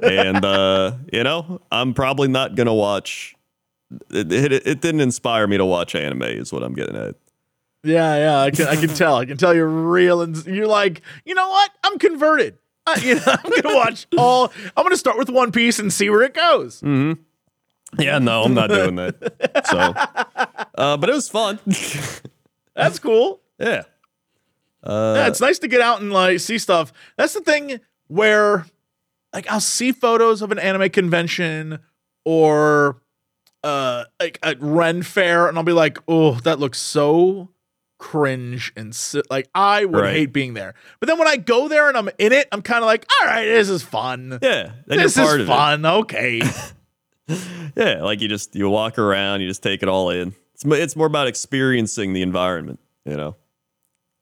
and uh, you know, I'm probably not gonna watch. It, it, it didn't inspire me to watch anime, is what I'm getting at. Yeah, yeah, I can, I can tell. I can tell you're real, and you're like, you know what? I'm converted. Uh, you know, [LAUGHS] I'm gonna watch all. I'm gonna start with One Piece and see where it goes. Yeah, no, I'm not doing that. So, uh, but it was fun. That's cool. yeah. yeah, it's nice to get out and like see stuff. That's the thing where, like, I'll see photos of an anime convention or, uh, like a Ren fair, and I'll be like, oh, that looks so cringe and si- like I would Right. hate being there. But then when I go there and I'm in it, I'm kind of like, all right, this is fun. Yeah, this is fun. Okay. [LAUGHS] Yeah, like you just you walk around, you just take it all in. It's it's more about experiencing the environment, you know.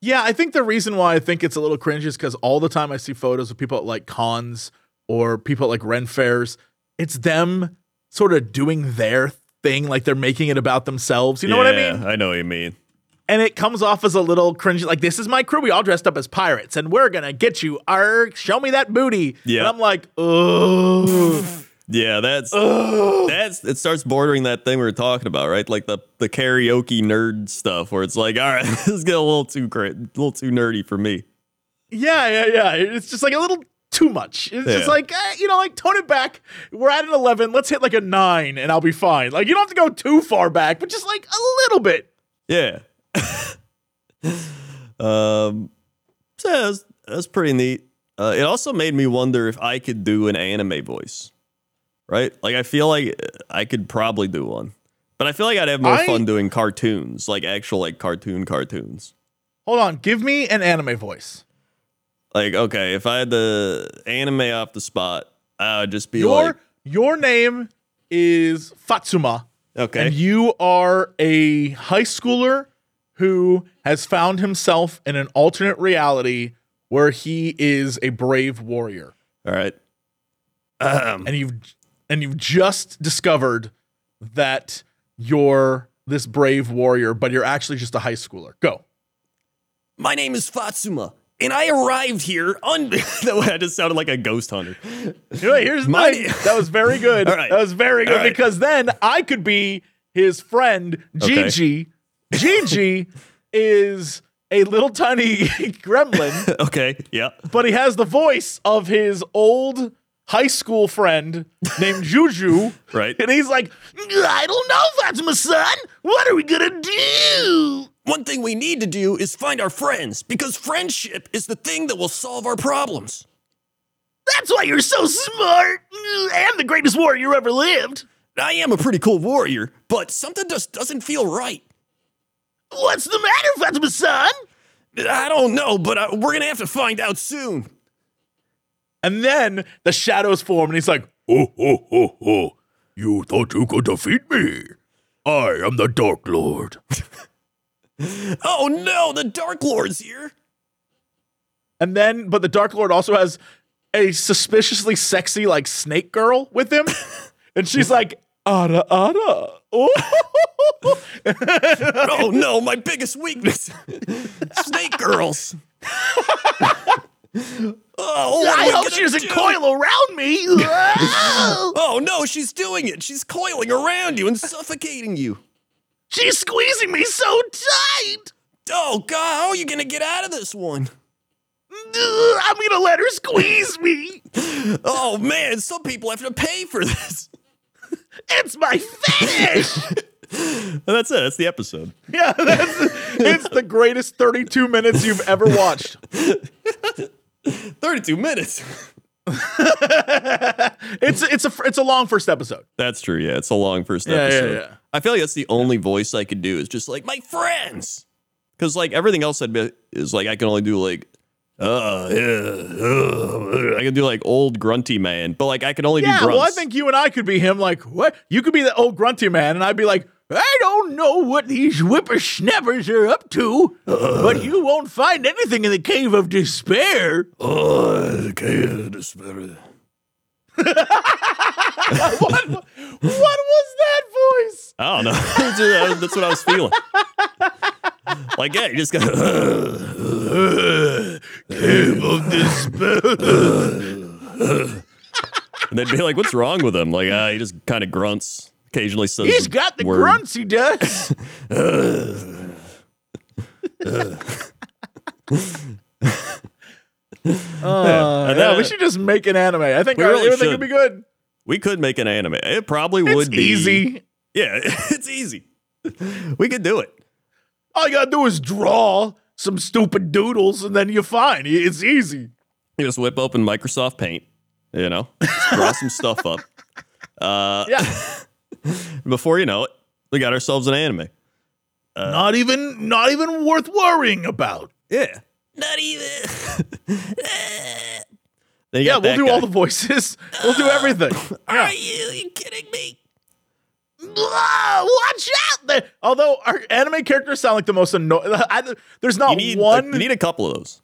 Yeah, I think the reason why I think it's a little cringe is because all the time I see photos of people at like cons or people at like Ren fairs, it's them sort of doing their thing, like they're making it about themselves. You know what I Yeah, mean? I know what you mean. And it comes off as a little cringe, like this is my crew. We all dressed up as pirates, and we're gonna get you. Arg, show me that booty. Yeah. and I'm like, oh, Yeah, that's that's it starts bordering that thing we were talking about, right? Like the the karaoke nerd stuff where it's like, all right, [LAUGHS] this is getting a little too cra- a little too nerdy for me. yeah, yeah, yeah. It's just like a little too much. It's just like eh, you know, like tone it back. We're at an eleven. Let's hit like a nine, and I'll be fine. Like you don't have to go too far back, but just like a little bit. Yeah. [LAUGHS] um, so yeah, that's, that's pretty neat. Uh, it also made me wonder if I could do an anime voice. Right? Like I feel like I could probably do one, but I feel like I'd have more I- fun doing cartoons, like actual like cartoon cartoons. Hold on, give me an anime voice. Like okay, if I had the anime off the spot, I would just be Your like, your name is Fatsuma, okay, and you are a high schooler who has found himself in an alternate reality where he is a brave warrior, all right. Um, and you've and you've just discovered that you're this brave warrior, but you're actually just a high schooler. Go. My name is Fatsuma, and I arrived here on. [LAUGHS] that just sounded like a ghost hunter. Anyway, here's My-. That was very good. All right. That was very good right. because then I could be his friend Okay. Gigi. Gigi is a little tiny [LAUGHS] gremlin, [LAUGHS] Okay, yeah. but he has the voice of his old high school friend named Juju. [LAUGHS] Right. And he's like, I don't know, Fatima son. What are we gonna do? One thing we need to do is find our friends because friendship is the thing that will solve our problems. That's why you're so smart and the greatest warrior ever lived. I am a pretty cool warrior, but something just doesn't feel right. What's the matter, Fatima son? I don't know, but uh, we're gonna have to find out soon. And then the shadows form, and he's like, Ho ho ho ho! You thought you could defeat me? I am the Dark Lord. [LAUGHS] Oh no, the Dark Lord's here. And then, but the Dark Lord also has a suspiciously sexy, like snake girl with him. [LAUGHS] and she's like, Ada, Ada. Oh. [LAUGHS] Oh no, my biggest weakness. Snake girls. [LAUGHS] oh, I hope she doesn't do? coil around me. [LAUGHS] Oh no, she's doing it. She's coiling around you and suffocating you. She's squeezing me so tight. Oh god, how are you gonna get out of this one? I'm gonna let her squeeze me. [LAUGHS] Oh man, some people have to pay for this. It's my fetish. And that's it. That's the episode. yeah, that's, it's the greatest 32 minutes you've ever watched. 32 minutes. [LAUGHS] It's it's a it's a long first episode. That's true. Yeah, it's a long first Yeah, yeah, episode. yeah. I feel like that's the only voice I could do is just like My friends. because like everything else I'd be is like I can only do like uh yeah uh, I can do like old grunty man, but like I can only Yeah, do grunts. well, I think you and I could be him. Like, what? You could be the old grunty man, and I'd be like, I don't know what these whippersnappers are up to, but you won't find anything in the cave of despair. Oh, okay, despair. [LAUGHS] what, what was that voice? I don't know. [LAUGHS] That's what I was feeling. like yeah, you just got [LAUGHS] Cave of despair. and they'd be like, "What's wrong with him?" Like ah, he just kind of grunts. Occasionally says He's got the word. grunts, he does. Uh, [LAUGHS] yeah, we should just make an anime. I think We our- really everything should. would be good. We could make an anime. It probably It's would be easy. Yeah, [LAUGHS] it's easy. We could do it. All you gotta do is draw some stupid doodles, and then you're fine. It's easy. You just whip open Microsoft Paint, you know, draw some stuff up. [LAUGHS] Uh, Yeah. [LAUGHS] before you know it, we got ourselves an anime. Uh, not even not even worth worrying about. Yeah. Not even. [LAUGHS] Then you Yeah, got we'll do guy. all the voices. We'll do everything. [LAUGHS] Are you, are you kidding me? Watch out! The- Although our anime characters sound like the most annoying. There's not you need one. you need a couple of those.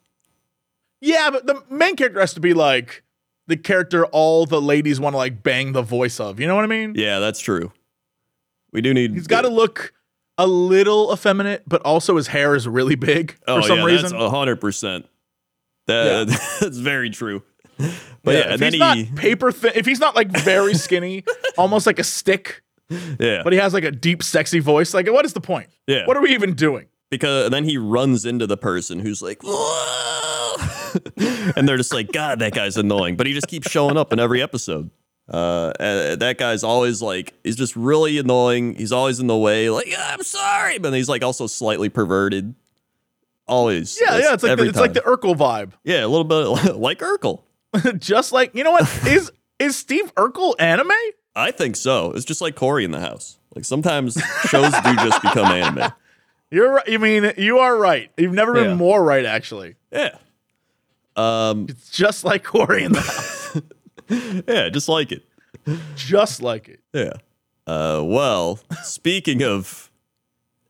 yeah, but the main character has to be like the character all the ladies want to like bang the voice of. You know what I mean? Yeah, that's true. We do need. He's got to look a little effeminate, but also his hair is really big oh, for some yeah, reason. That's hundred percent. That [LAUGHS] that's very true. But yeah, if and then he's not paper thin, if he's not like very [LAUGHS] skinny, almost like a stick, yeah, but he has like a deep, sexy voice, like what is the point? Yeah. What are we even doing? because then he runs into the person who's like, Whoa. And they're just like, God, that guy's annoying. But he just keeps showing up in every episode. Uh, and that guy's always like, he's just really annoying. He's always in the way. Like, I'm sorry, but he's like also slightly perverted. Always. Yeah, yeah, it's like the, it's like the. Urkel vibe. yeah, a little bit [LAUGHS] like Urkel. [LAUGHS] Just like you know what is Is Steve Urkel anime? I think so. It's just like Cory in the house. Like sometimes shows do just become anime. [LAUGHS] You're right. You mean you are right. You've never been Yeah. more right, actually. Yeah. Um. It's just like Cory in the house. [LAUGHS] Yeah. Just like it. just like it. Yeah. Uh. Well, speaking of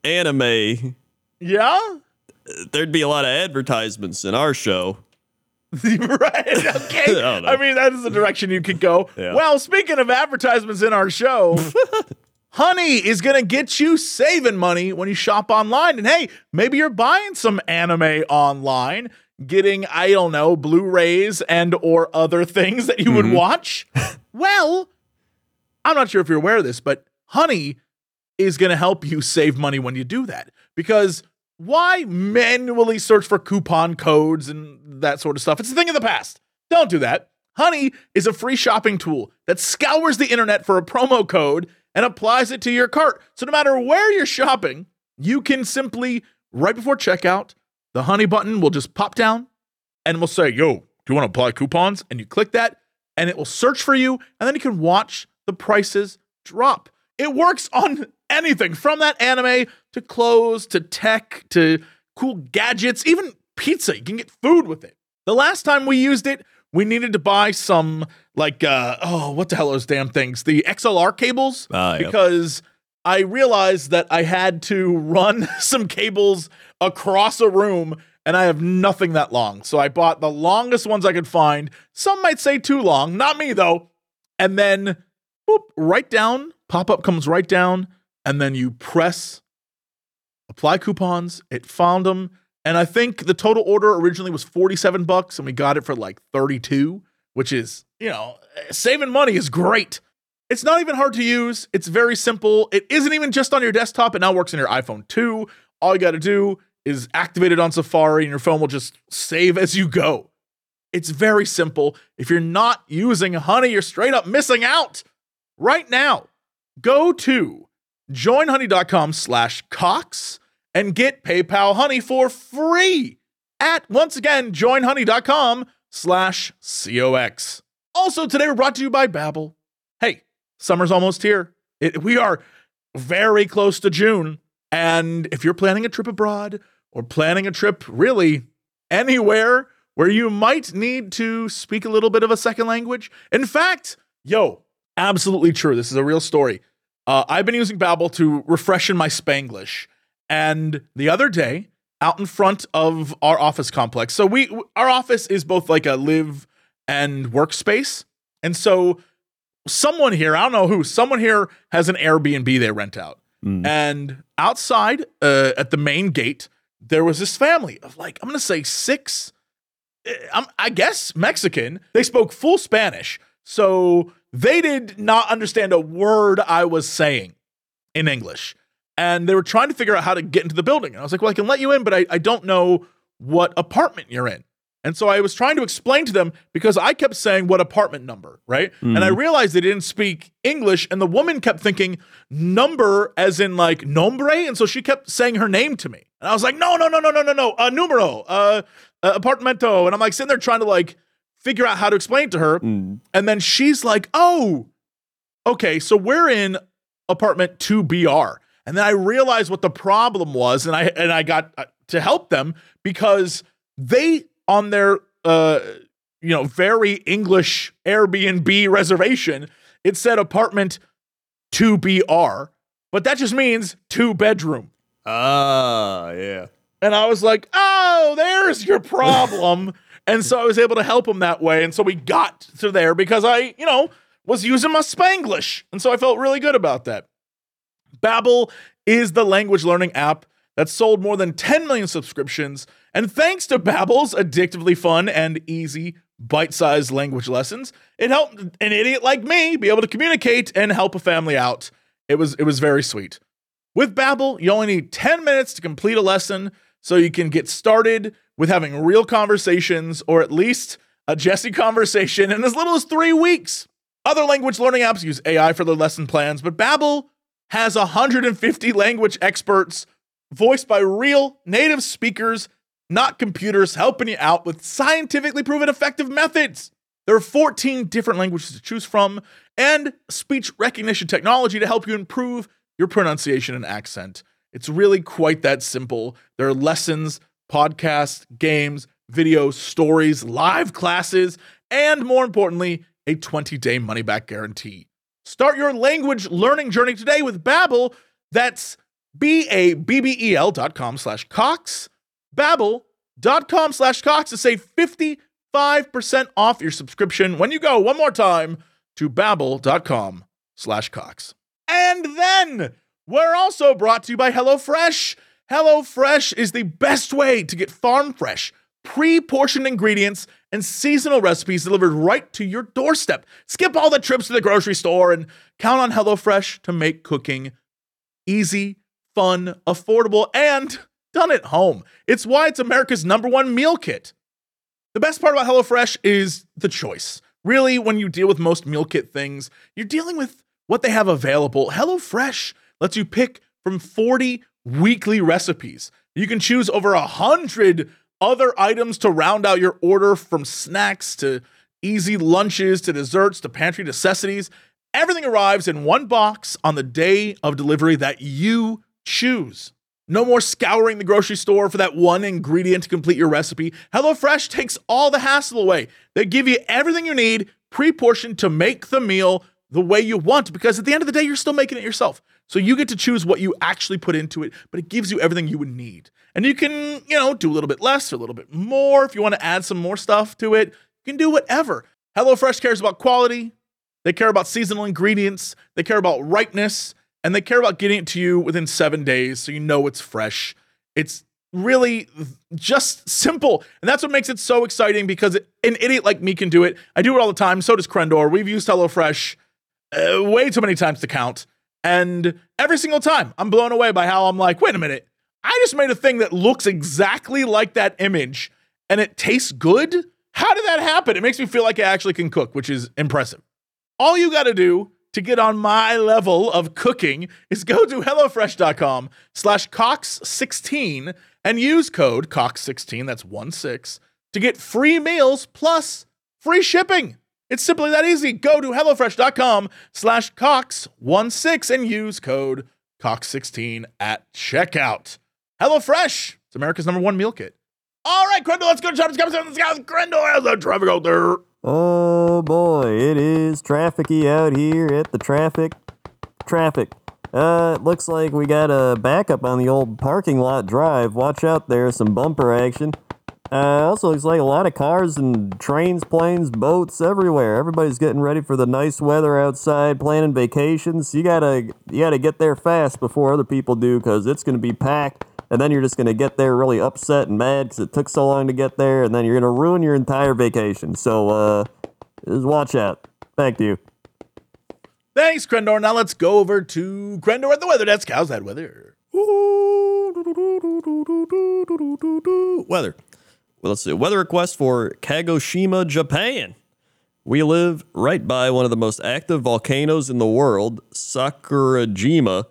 anime, Yeah? there'd be a lot of advertisements in our show. [LAUGHS] right. [LAUGHS] Okay. know. I mean, that is the direction you could go. Yeah. Well, speaking of advertisements in our show, Honey is going to get you saving money when you shop online. And hey, maybe you're buying some anime online, getting, I don't know, Blu-rays and or other things that you would mm-hmm. watch. well, I'm not sure if you're aware of this, but Honey is going to help you save money when you do that. Because why manually search for coupon codes and that sort of stuff? It's a thing of the past. Don't do that. Honey is a free shopping tool that scours the internet for a promo code and applies it to your cart. So no matter where you're shopping, you can simply, right before checkout, the Honey button will just pop down and we'll say, Yo, do you want to apply coupons? And you click that and it will search for you. And then you can watch the prices drop. It works on anything from that anime to clothes to tech to cool gadgets, even pizza. You can get food with it. The last time we used it, we needed to buy some, like, uh, oh, what the hell are those damn things? The XLR cables. because. yep. I realized that I had to run [LAUGHS] some cables across a room and I have nothing that long. So I bought the longest ones I could find. Some might say too long, not me though. And then boop, right down, pop up comes right down, and then you press apply coupons. It found them. And I think the total order originally was 47 bucks and we got it for like 32, which is, you know, saving money is great. It's not even hard to use. It's very simple. It isn't even just on your desktop. It now works on your iPhone too. All you got to do is activate it on Safari and your phone will just save as you go. It's very simple. If you're not using Honey, you're straight up missing out. Right now, go to joinhoney.com slash Cox and get PayPal Honey for free at, once again, joinhoney.com slash COX. Also, today we're brought to you by Babbel. Summer's almost here. It, we are very close to June. And if you're planning a trip abroad or planning a trip really anywhere where you might need to speak a little bit of a second language, in fact, yo, absolutely true. This is a real story. Uh, I've been using Babbel to refreshen my Spanglish. And the other day, out in front of our office complex, so we our office is both like a live and workspace. And so someone here, I don't know who, someone here has an Airbnb they rent out. And outside uh, at the main gate, there was this family of like, I'm going to say six, uh, I'm, I guess Mexican. They spoke full Spanish. So they did not understand a word I was saying in English. And they were trying to figure out how to get into the building. And I was like, well, I can let you in, but I, I don't know what apartment you're in. And so I was trying to explain to them because I kept saying what apartment number, right? And I realized they didn't speak English. And the woman kept thinking number as in like nombre. And so she kept saying her name to me. And I was like, no, no, no, no, no, no, no. Uh, numero, uh, uh, apartamento. And I'm like sitting there trying to like figure out how to explain it to her. And then she's like, oh, okay, so we're in apartment 2BR. And then I realized what the problem was and I and I got uh, to help them because they on their uh you know, very English Airbnb reservation, it said apartment 2BR, but that just means two bedroom. Ah, yeah. And I was like, oh, there's your problem. [LAUGHS] and so I was able to help him that way. And so we got to there because I, you know, was using my Spanglish. And so I felt really good about that. Babbel is the language learning app that's sold more than 10 million subscriptions. And thanks to Babbel's addictively fun and easy bite-sized language lessons, it helped an idiot like me be able to communicate and help a family out. It was it was very sweet. With Babbel, you only need 10 minutes to complete a lesson so you can get started with having real conversations or at least a Jesse conversation in as little as 3 weeks. Other language learning apps use AI for their lesson plans, but Babbel has 150 language experts voiced by real native speakers, not computers, helping you out with scientifically proven effective methods. There are 14 different languages to choose from and speech recognition technology to help you improve your pronunciation and accent. It's really quite that simple. There are lessons, podcasts, games, videos, stories, live classes, and more importantly, a 20-day money-back guarantee. Start your language learning journey today with Babbel. That's B-A-B-B-E-L dot com slash Cox. Babbel.com slash Cox to save 55% off your subscription when you go one more time to babbel.com slash Cox. And then we're also brought to you by HelloFresh. HelloFresh is the best way to get farm fresh, pre portioned ingredients and seasonal recipes delivered right to your doorstep. Skip all the trips to the grocery store and count on HelloFresh to make cooking easy, fun, affordable, and done at home. It's why it's America's number one meal kit. The best part about HelloFresh is the choice. Really, when you deal with most meal kit things, you're dealing with what they have available. HelloFresh lets you pick from 40 weekly recipes. You can choose over a hundred other items to round out your order from snacks to easy lunches to desserts to pantry necessities. Everything arrives in one box on the day of delivery that you choose. No more scouring the grocery store for that one ingredient to complete your recipe. HelloFresh takes all the hassle away. They give you everything you need, pre portioned to make the meal the way you want, because at the end of the day, you're still making it yourself. So you get to choose what you actually put into it, but it gives you everything you would need. And you can, you know, do a little bit less or a little bit more. If you want to add some more stuff to it, you can do whatever. HelloFresh cares about quality, they care about seasonal ingredients, they care about ripeness, and they care about getting it to you within seven days so you know it's fresh. It's really just simple. And that's what makes it so exciting because an idiot like me can do it. I do it all the time. So does Crendor. We've used HelloFresh uh, way too many times to count. And every single time I'm blown away by how I'm like, wait a minute, I just made a thing that looks exactly like that image and it tastes good. How did that happen? It makes me feel like I actually can cook, which is impressive. All you got to do to get on my level of cooking is go to HelloFresh.com slash Cox16 and use code Cox16, that's 1 6, to get free meals plus free shipping. It's simply that easy. Go to HelloFresh.com slash Cox16 and use code Cox16 at checkout. HelloFresh, it's America's number one meal kit. All right, Crendor, let's go to Shoppers. Let's go. Crendor, how's the traffic out there? Oh boy, it is trafficy out here at the traffic. Traffic. Uh, it looks like we got a backup on the old parking lot drive. Watch out there, some bumper action. Uh, also looks like a lot of cars and trains, planes, boats everywhere. Everybody's getting ready for the nice weather outside, planning vacations. You gotta, you gotta get there fast before other people do, cause it's gonna be packed. And then you're just gonna get there really upset and mad because it took so long to get there, and then you're gonna ruin your entire vacation. So, uh, just watch out. Thank you. Thanks, Crendor. Now let's go over to Crendor at the weather desk. How's that weather? Weather. Well, let's see. Weather request for Kagoshima, Japan. We live right by one of the most active volcanoes in the world, Sakurajima.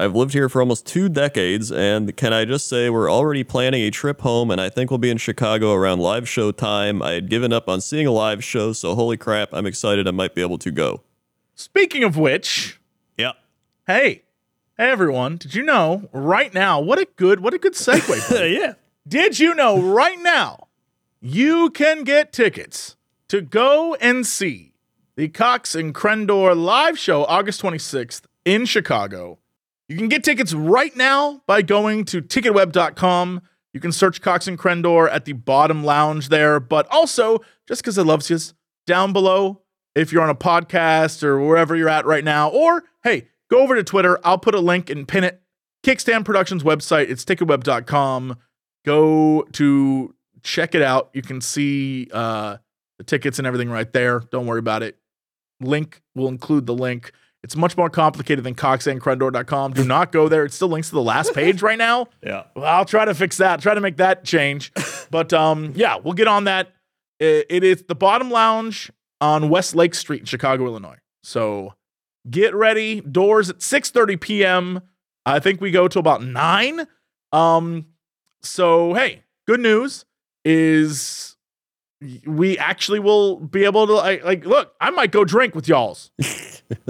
I've lived here for almost two decades, and can I just say we're already planning a trip home, and I think we'll be in Chicago around live show time. I had given up on seeing a live show, so holy crap, I'm excited I might be able to go. Speaking of which, Yeah. hey, hey everyone, did you know right now? What a good, what a good segue. [LAUGHS] yeah. Did you know right now you can get tickets to go and see the Cox and Crendor live show August 26th in Chicago? You can get tickets right now by going to ticketweb.com. You can search Cox and Crendor at the bottom lounge there, but also just because I loves you down below if you're on a podcast or wherever you're at right now, or hey, go over to Twitter. I'll put a link and pin it. Kickstand Productions website, it's ticketweb.com go to check it out. You can see uh, the tickets and everything right there. Don't worry about it. Link will include the link. It's much more complicated than coxandcrendor.com. Do not go there. It still links to the last page [LAUGHS] right now. Yeah. Well, I'll try to fix that. Try to make that change. [LAUGHS] But um, yeah, we'll get on that. It- it is the Bottom Lounge on West Lake Street in Chicago, Illinois. So get ready. Doors at 6:30 p.m. I think we go to about nine. Um, so hey, good news is we actually will be able to like, like look, I might go drink with y'all's. [LAUGHS] [LAUGHS]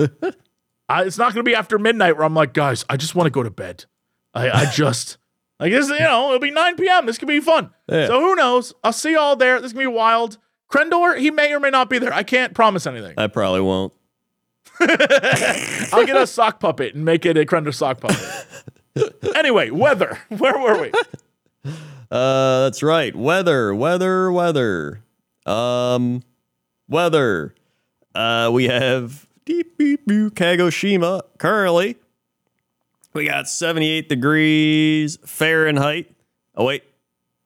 I, it's not going to be after midnight where I'm like, guys, I just want to go to bed. I, I [LAUGHS] just like this, you know, it'll be 9 p.m. This could be fun. Yeah. So who knows? I'll see y'all there. This is gonna be wild. Crendor, he may or may not be there. I can't promise anything. I probably won't. [LAUGHS] I'll get a sock puppet and make it a Crendor sock puppet. anyway, weather. Where were we? Uh, that's right. Weather, weather, weather. Um, weather. Uh, we have deep beep beep Kagoshima currently. We got 78 degrees Fahrenheit. Oh wait,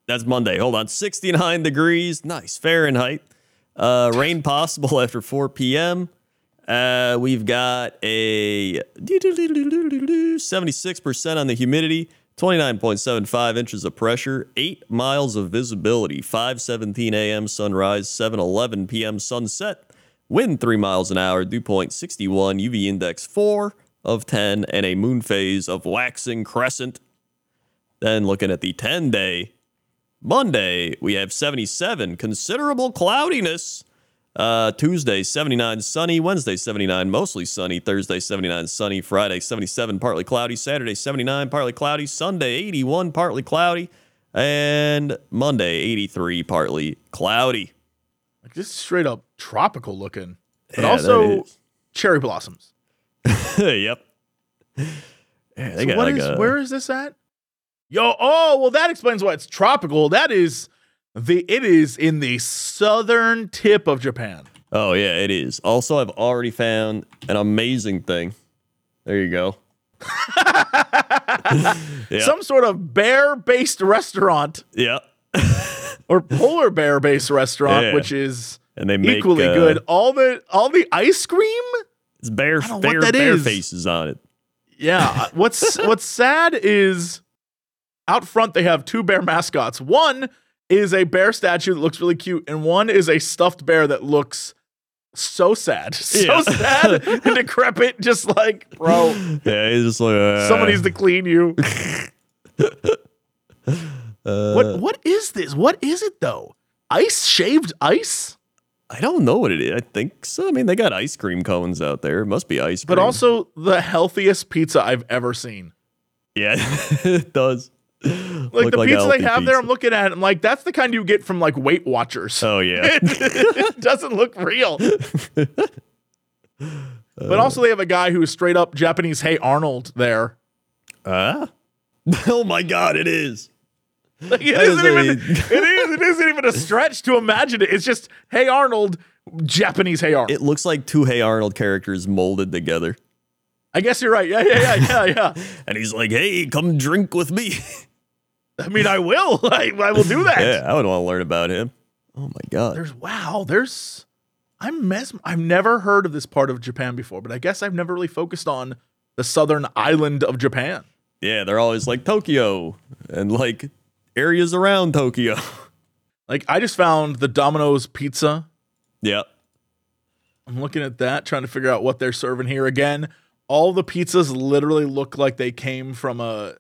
that's Monday. Hold on, 69 degrees. Nice Fahrenheit. Uh, rain possible after 4 p.m. Uh, we've got a 76% on the humidity, 29.75 inches of pressure, 8 miles of visibility, 5:17 a.m. sunrise, 7:11 p.m. sunset. Wind 3 miles an hour, dew point 61, UV index 4 of 10 and a moon phase of waxing crescent. Then looking at the 10-day Monday, we have 77, considerable cloudiness. Uh, Tuesday, 79 sunny. Wednesday, 79 mostly sunny. Thursday, 79 sunny. Friday, 77 partly cloudy. Saturday, 79 partly cloudy. Sunday, 81 partly cloudy. And Monday, 83 partly cloudy. This straight up tropical looking, but Yeah, also cherry blossoms. [LAUGHS] yep. Yeah, they So what like is- a, where is this at? Yo, oh, well, that explains why it's tropical. That is the it is in the southern tip of Japan. Oh yeah, it is. Also, I've already found an amazing thing. There you go. [LAUGHS] [LAUGHS] Yeah. Some sort of bear-based restaurant Yeah. Or polar bear-based restaurant, Yeah. which is And they make equally uh, good. All the all the ice cream. It's bear don't know what bear bear is. faces on it. Yeah. [LAUGHS] What's what's sad is out front they have two bear mascots. One is a bear statue that looks really cute, and one is a stuffed bear that looks so sad, [LAUGHS] so Yeah. sad and [LAUGHS] decrepit. Just like, bro, Yeah, it's just like uh, someone needs to clean you. Uh, What what is this? What is it though? Ice shaved ice, I don't know what it is. I think so. I mean, they got ice cream cones out there. It must be ice cream. but also the healthiest pizza I've ever seen. yeah, [LAUGHS] it does. Like Look the like pizza they have there, I'm looking at. it, I'm like, that's the kind you get from like Weight Watchers. Oh yeah, [LAUGHS] it doesn't look real. [LAUGHS] but also, they have a guy who is straight up Japanese. Hey Arnold, there. ah. oh my god, it is. Like, it [LAUGHS] isn't even. [LAUGHS] It is. It isn't even a stretch to imagine it. It's just Hey Arnold, Japanese Hey Arnold. It looks like two Hey Arnold characters molded together. I guess you're right. Yeah, yeah, yeah, yeah, yeah. [LAUGHS] And he's like, "Hey, come drink with me." I mean, I will. I, I will do that. yeah, I would want to learn about him. Oh my god. There's wow. There's. I'm mes. I've never heard of this part of Japan before, but I guess I've never really focused on the southern island of Japan. Yeah, they're always like Tokyo and like areas around Tokyo. [LAUGHS] Like I just found the Domino's pizza yeah. I'm looking at that, trying to figure out what they're serving here. Again, all the pizzas literally look like they came from a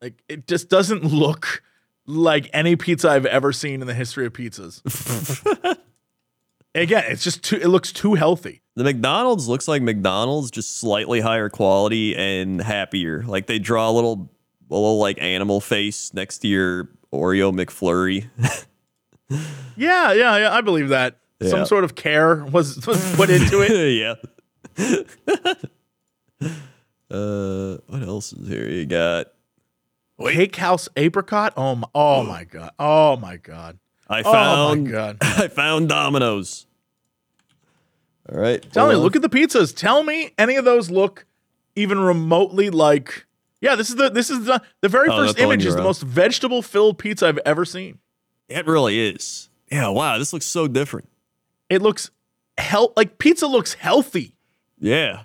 like it just doesn't [LAUGHS] look like any pizza I've ever seen in the history of pizzas. [LAUGHS] Again, it's just too it looks too healthy. The McDonald's looks like McDonald's, just slightly higher quality and happier. Like they draw a little, a little like animal face next to your Oreo McFlurry. [LAUGHS] Yeah, yeah, yeah. I believe that. Yeah. Some sort of care was, was put into it. [LAUGHS] yeah. [LAUGHS] uh, what else is here? You got. Cake House apricot. Oh my, oh my god. Oh my god. I found. Oh my god. I found Domino's. All right. Tell me, look at the pizzas. Tell me any of those look even remotely like Yeah, this is the this is the the very Oh, first image is the most vegetable filled pizza I've ever seen. It really is. Yeah. Wow. This looks so different. It looks hel- like pizza looks healthy. Yeah.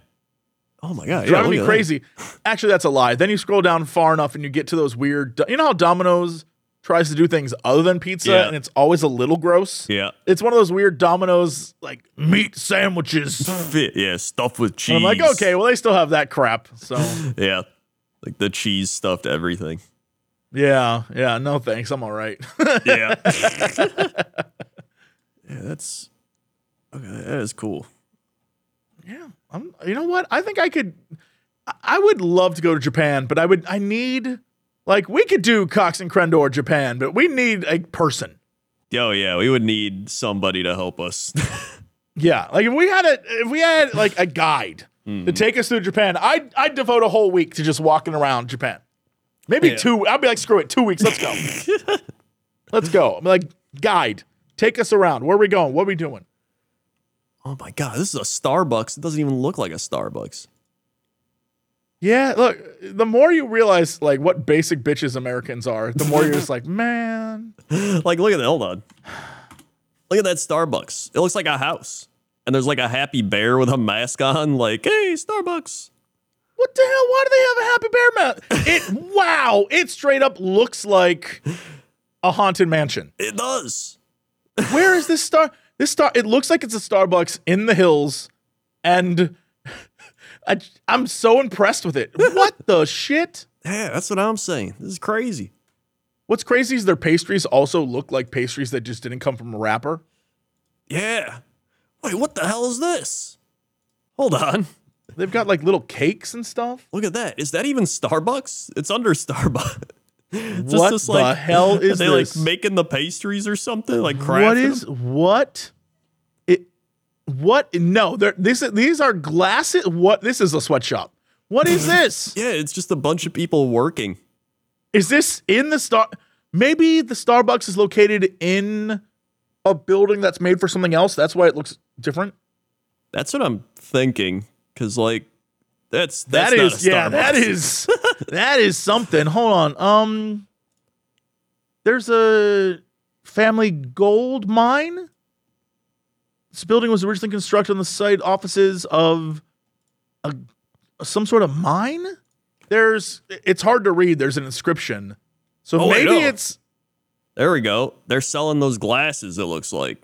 Oh my god. yeah, driving look me at that. crazy. Actually, that's a lie. Then you scroll down far enough and you get to those weird. You know how Domino's tries to do things other than pizza, Yeah. and it's always a little gross. Yeah. It's one of those weird Domino's like meat sandwiches. Fit. Yeah. Stuff with cheese. I'm like, okay, well they still have that crap. So [LAUGHS] Yeah. Like the cheese stuffed everything. yeah, yeah, no thanks. I'm all right. [LAUGHS] Yeah. Yeah, that's okay. That is cool. Yeah. I'm, you know what? I think I could. I- would love to go to Japan, but I would. I need. Like we could do Cox and Crendor Japan, but we need a person. Oh yeah, we would need somebody to help us. [LAUGHS] Yeah, like if we had a if we had like a guide to take us through Japan, I'd I'd devote a whole week to just walking around Japan. Maybe Yeah. two. I'd be like, screw it, two weeks. Let's go. [LAUGHS] let's go. I'm like, guide, take us around. Where are we going? What are we doing? oh my god, this is a Starbucks. It doesn't even look like a Starbucks. Yeah, look. The more you realize like what basic bitches Americans are, the more you're just like, [LAUGHS] man. Like, look at that. Hold on. Look at that Starbucks. It looks like a house. And there's like a happy bear with a mask on. Like, hey, Starbucks. What the hell? Why do they have a happy bear mask? It [LAUGHS] wow! It straight up looks like a haunted mansion. It does. [LAUGHS] Where is this star? This star. It looks like it's a Starbucks in the hills, and [LAUGHS] I, I'm so impressed with it. What the shit? Yeah, that's what I'm saying. This is crazy. What's crazy is their pastries also look like pastries that just didn't come from a wrapper. Yeah. Wait, what the hell is this? Hold on. They've got like little cakes and stuff. Look at that. Is that even Starbucks? It's under Starbucks. [LAUGHS] It's What just the hell [LAUGHS] is this? are they this? like making the pastries or something? Like crafting What is them? what? It what? No, they're this. These are glasses. What? This is a sweatshop. What is [LAUGHS] this? Yeah, it's just a bunch of people working. Is this in the star? Maybe the Starbucks is located in a building that's made for something else. That's why it looks different. That's what I'm thinking. Cause like that's that's That is, yeah, that is [LAUGHS] that is something. Hold on. Um, there's a family gold mine. This building was originally constructed on the site offices of a some sort of mine. There's it's hard to read. There's an inscription. So Oh, maybe it's There we go. They're selling those glasses. It looks like.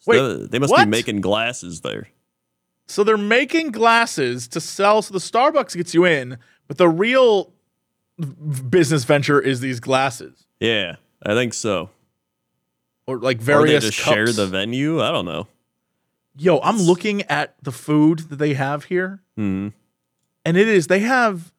So Wait, they must what? be making glasses there. So they're making glasses to sell. So the Starbucks gets you in, but the real business venture is these glasses Yeah, I think so. or like Or they various just cups. share the venue. I don't know. Yo, I'm looking at the food that they have here, Hmm. and it is they have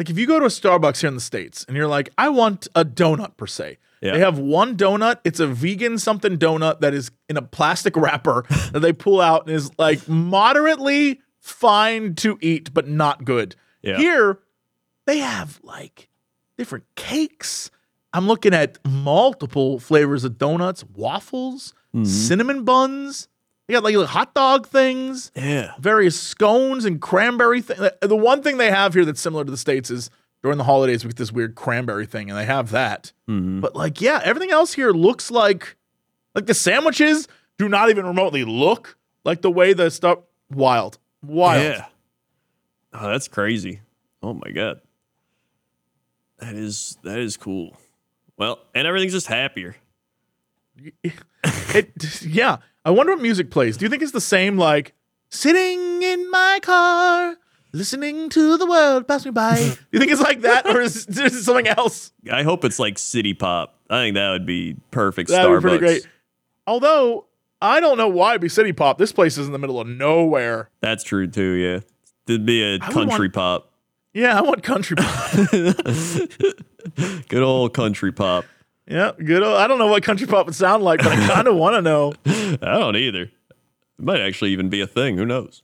like if you go to a Starbucks here in the states and you're like, I want a donut per se. Yeah. They have one donut. It's a vegan something donut that is in a plastic wrapper [LAUGHS] that they pull out and is like moderately fine to eat, but not good. Yeah. Here, they have like different cakes. I'm looking at multiple flavors of donuts, waffles, Mm-hmm. cinnamon buns. They got like hot dog things, Yeah. various scones and cranberry thing. The one thing they have here that's similar to the states is during the holidays we get this weird cranberry thing, and they have that. Mm-hmm. But like, yeah, everything else here looks like like the sandwiches do not even remotely look like the way the stuff. Wild, wild. Yeah. Oh, that's crazy. Oh my god. That is that is cool. Well, and everything's just happier. [LAUGHS] It, yeah. I wonder what music plays. Do you think it's the same, like sitting in my car, listening to the world pass me by? [LAUGHS] Do you think it's like that, or is, [LAUGHS] is it something else? I hope it's like City Pop. I think that would be perfect. That Starbucks. would be pretty great. Although I don't know why it'd be City Pop. This place is in the middle of nowhere. That's true too. Yeah, it'd be a country want- pop. Yeah, I want country pop. [LAUGHS] Good old country pop. Yeah, good. Old, I don't know what country pop would sound like, but I kind of want to know. [LAUGHS] I don't either. It might actually even be a thing. Who knows?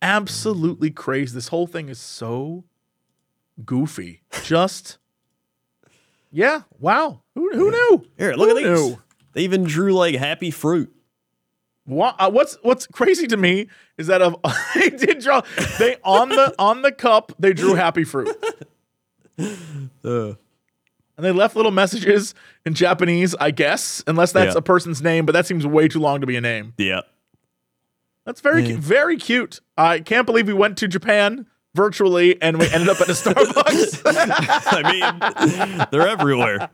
Absolutely crazy. This whole thing is so goofy. Just yeah. Wow. Who, who knew? Here, look Who at these. knew? They even drew like happy fruit. What, uh, what's what's crazy to me is that of [LAUGHS] they did draw they on the on the cup they drew happy fruit [LAUGHS] Uh, and they left little messages in Japanese I guess unless that's Yeah. a person's name but that seems way too long to be a name yeah. that's very cu- very cute I can't believe we went to Japan virtually and we ended up at a [LAUGHS] Starbucks [LAUGHS] I mean, they're everywhere.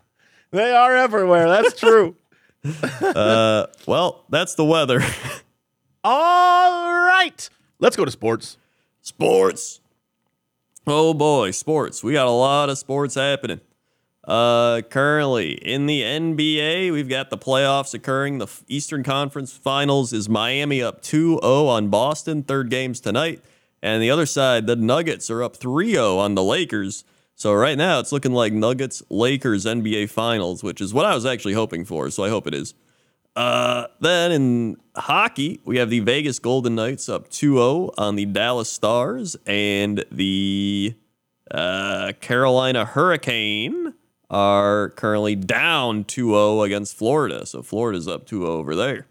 they are everywhere that's true [LAUGHS] Uh, well, that's the weather. all right let's go to sports Sports. Oh boy, sports. We got a lot of sports happening. Uh, currently in the NBA, we've got the playoffs occurring. The Eastern Conference Finals is Miami up 2-0 on Boston. Third games tonight. And the other side, the Nuggets are up 3-0 on the Lakers. So right now it's looking like Nuggets Lakers NBA Finals, which is what I was actually hoping for. So I hope it is. Uh, then in hockey, we have the Vegas Golden Knights up 2-0 on the Dallas Stars and the uh, Carolina Hurricane are currently down 2-0 against Florida. So Florida's up 2-0 over there.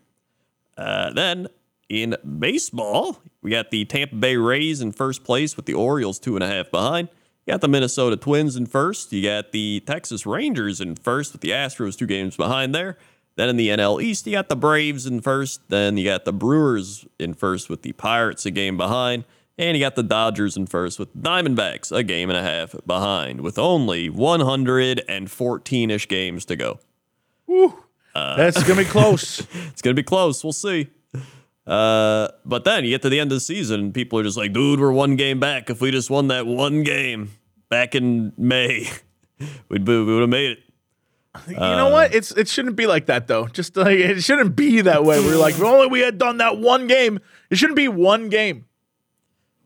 Uh, then in baseball, we got the Tampa Bay Rays in first place with the Orioles two and a half behind. You got the Minnesota Twins in first. You got the Texas Rangers in first with the Astros two games behind there. Then in the NL East, you got the Braves in first. Then you got the Brewers in first with the Pirates a game behind. And you got the Dodgers in first with Diamondbacks a game and a half behind with only 114 ish games to go. That's gonna be close. [LAUGHS] It's going to be close. We'll see. Uh, but then you get to the end of the season, and people are just like, dude, we're one game back. If we just won that one game back in May, [LAUGHS] we'd, we would have made it. you know what? It's it shouldn't be like that though. Just like it shouldn't be that way. We're like, if only we had done that one game. It shouldn't be one game.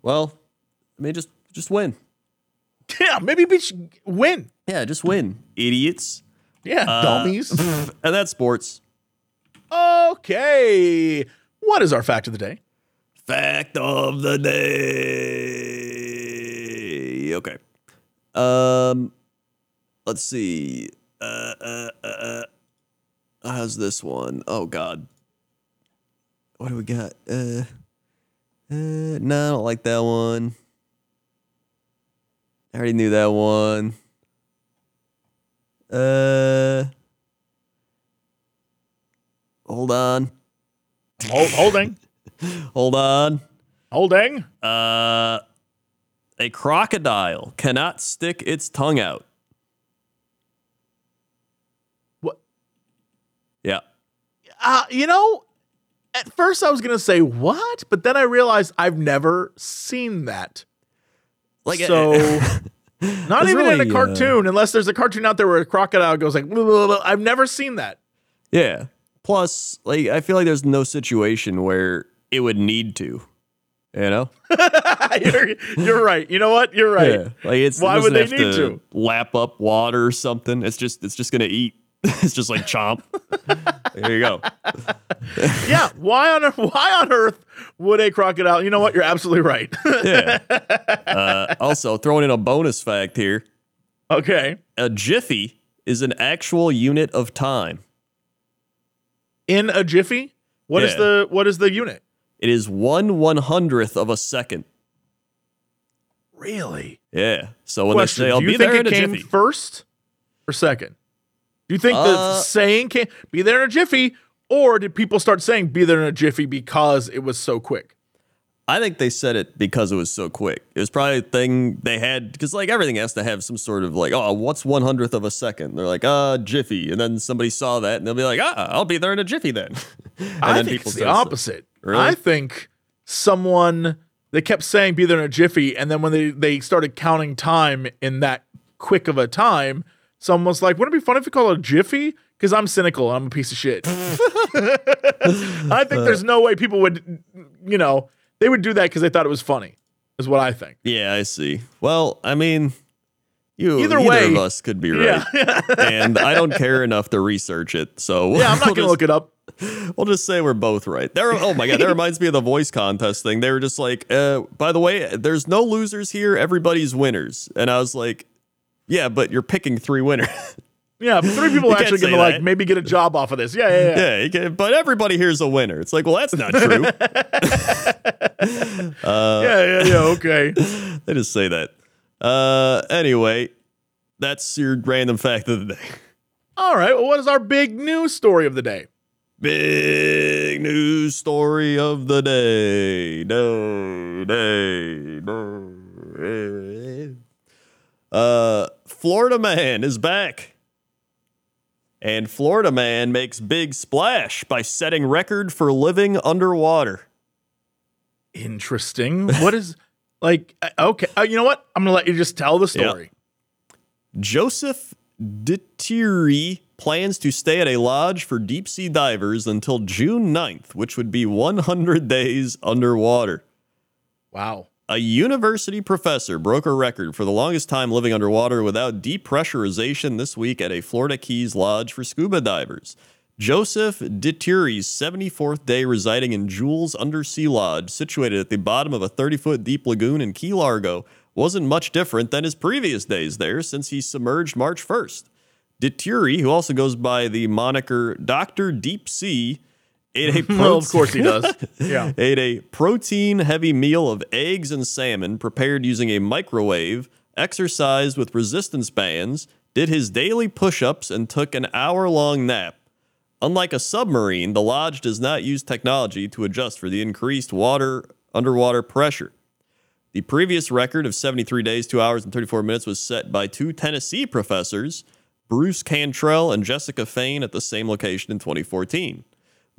Well, I mean, just just win. Yeah, maybe we should win. Yeah, just win, idiots. Yeah, dummies. [LAUGHS] And that's sports. okay. What is our fact of the day? Fact of the day. Okay. Um, let's see. Uh, uh, uh, uh, how's this one? Oh God. What do we got? Uh, uh, no, I don't like that one. I already knew that one. Uh, hold on, Hold, holding, [LAUGHS] hold on. holding. Uh, a crocodile cannot stick its tongue out. What? Yeah. Uh, you know, at first I was gonna say what, but then I realized I've never seen that. Like So, [LAUGHS] not It's even in really, a uh, cartoon, unless there's a cartoon out there where a crocodile goes like. "Blah, blah, blah." I've never seen that. yeah. Plus, like I feel like there's no situation where it would need to. You know? [LAUGHS] you're, you're right. You know what? You're right. Yeah. Like it's Why it would they need to, lap up water or something. It's just it's just gonna eat. [LAUGHS] it's just like chomp. there you go. [LAUGHS] Yeah. Why on earth, why on earth would a crocodile? You know what? You're absolutely right. [LAUGHS] Yeah. Uh, also, throwing in a bonus fact here. okay. A jiffy is an actual unit of time. In a jiffy, what is Yeah. the what is the unit? It is one one hundredth of a second. Really? Yeah. So when Question: they say I'll Do you be think there it in a came jiffy, first or second? Do you think the Uh, saying came be there in a jiffy, or did people start saying be there in a jiffy because it was so quick? I think they said it because it was so quick. It was probably a thing they had because like everything has to have some sort of like, oh, what's one hundredth of a second? They're like, uh, jiffy, and then somebody saw that and they'll be like, ah, I'll be there in a jiffy then. [LAUGHS] and I then think it's the opposite. Really? I think someone they kept saying be there in a jiffy, and then when they they started counting time in that quick of a time, someone was like, "Wouldn't it be funny if we call it a jiffy?" Because I'm cynical I'm a piece of shit. [LAUGHS] I think there's no way people would, you know, they would do that because they thought it was funny. Is what I think. Yeah, I see. Well, I mean, you Either either, way- of us could be right, [LAUGHS] and I don't care enough to research it. So Yeah, I'm not we'll gonna look it up. We'll just say we're both right. There. Oh my god, that reminds me of the voice contest thing. They were just like, uh, by the way, there's no losers here. Everybody's winners. And I was like, yeah, but you're picking three winners. [LAUGHS] Yeah, three people are actually gonna like that. maybe get a job off of this. Yeah, yeah, yeah. yeah, can, but everybody here's a winner. It's like, well, that's not true. [LAUGHS] [LAUGHS] yeah, yeah, yeah. Okay. they just say that. Uh, anyway, that's your random fact of the day. All right. Well, what is our big news story of the day? Big news story of the day. No, day, no. Uh, Florida man is back. And Florida man makes big splash by setting record for living underwater. Interesting. What is like? Okay, uh, you know what? I'm gonna let you just tell the story. Joseph Dituri plans to stay at a lodge for deep sea divers until June 9th, which would be 100 days underwater. Wow. A university professor broke a record for the longest time living underwater without depressurization this week at a Florida Keys lodge for scuba divers. Joseph Dituri's 74th day residing in Jules Undersea Lodge, situated at the bottom of a 30 foot deep lagoon in Key Largo, wasn't much different than his previous days there since he submerged March 1st. Dituri, who also goes by the moniker Dr. Deep Sea, ate a [LAUGHS] Well, of course he does. [LAUGHS] Yeah. ate a protein heavy meal of eggs and salmon prepared using a microwave, exercised with resistance bands, did his daily push ups, and took an hour long nap. Unlike a submarine, the lodge does not use technology to adjust for the increased water underwater pressure. The previous record of 73 days, 2 hours, and 34 minutes was set by two Tennessee professors, Bruce Cantrell and Jessica Fain, at the same location in 2014.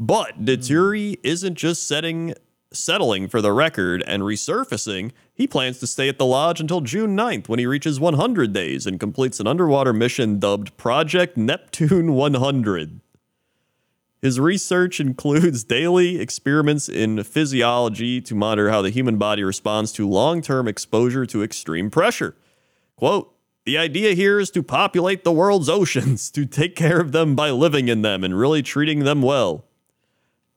But hmm. Dituri isn't just setting settling for the record and resurfacing. He plans to stay at the lodge until June 9th when he reaches 100 days and completes an underwater mission dubbed Project Neptune 100. His research includes daily experiments in physiology to monitor how the human body responds to long term exposure to extreme pressure. Quote, the idea here is to populate the world's [LAUGHS] oceans, to take care of them by living in them and really treating them well.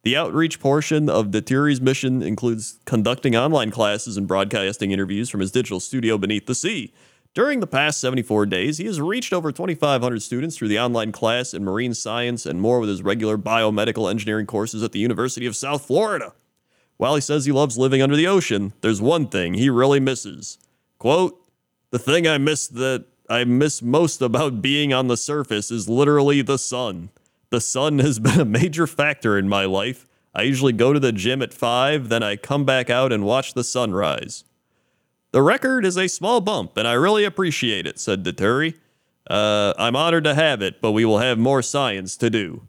The outreach portion of Dituri's mission includes conducting online classes and broadcasting interviews from his digital studio beneath the sea. During the past 74 days, he has reached over 2,500 students through the online class in marine science and more with his regular biomedical engineering courses at the University of South Florida. While he says he loves living under the ocean, there's one thing he really misses. Quote, the thing I miss that I miss most about being on the surface is literally the sun. The sun has [LAUGHS] been a major factor in my life. I usually go to the gym at 5, then I come back out and watch the sunrise. The record is a small bump, and I really appreciate it, said Dituri. Uh, I'm honored to have it, but we will have more science to do.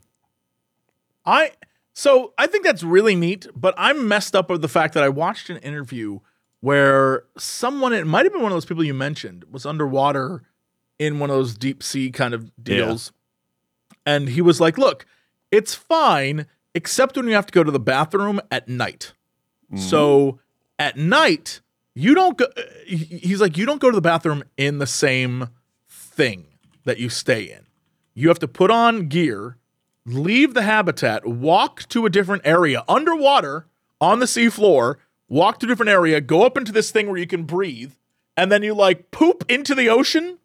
I so I think that's really neat, but I'm messed up with the fact that I watched an interview where someone it might have been one of those people you mentioned was underwater in one of those deep sea kind of deals. And he was like, "Look, it's fine except when you have to go to the bathroom at night." Mm-hmm. So at night, you don't go uh, he's like you don't go to the bathroom in the same thing that you stay in. You have to put on gear, leave the habitat, walk to a different area underwater on the seafloor, walk to a different area, go up into this thing where you can breathe, and then you like poop into the ocean.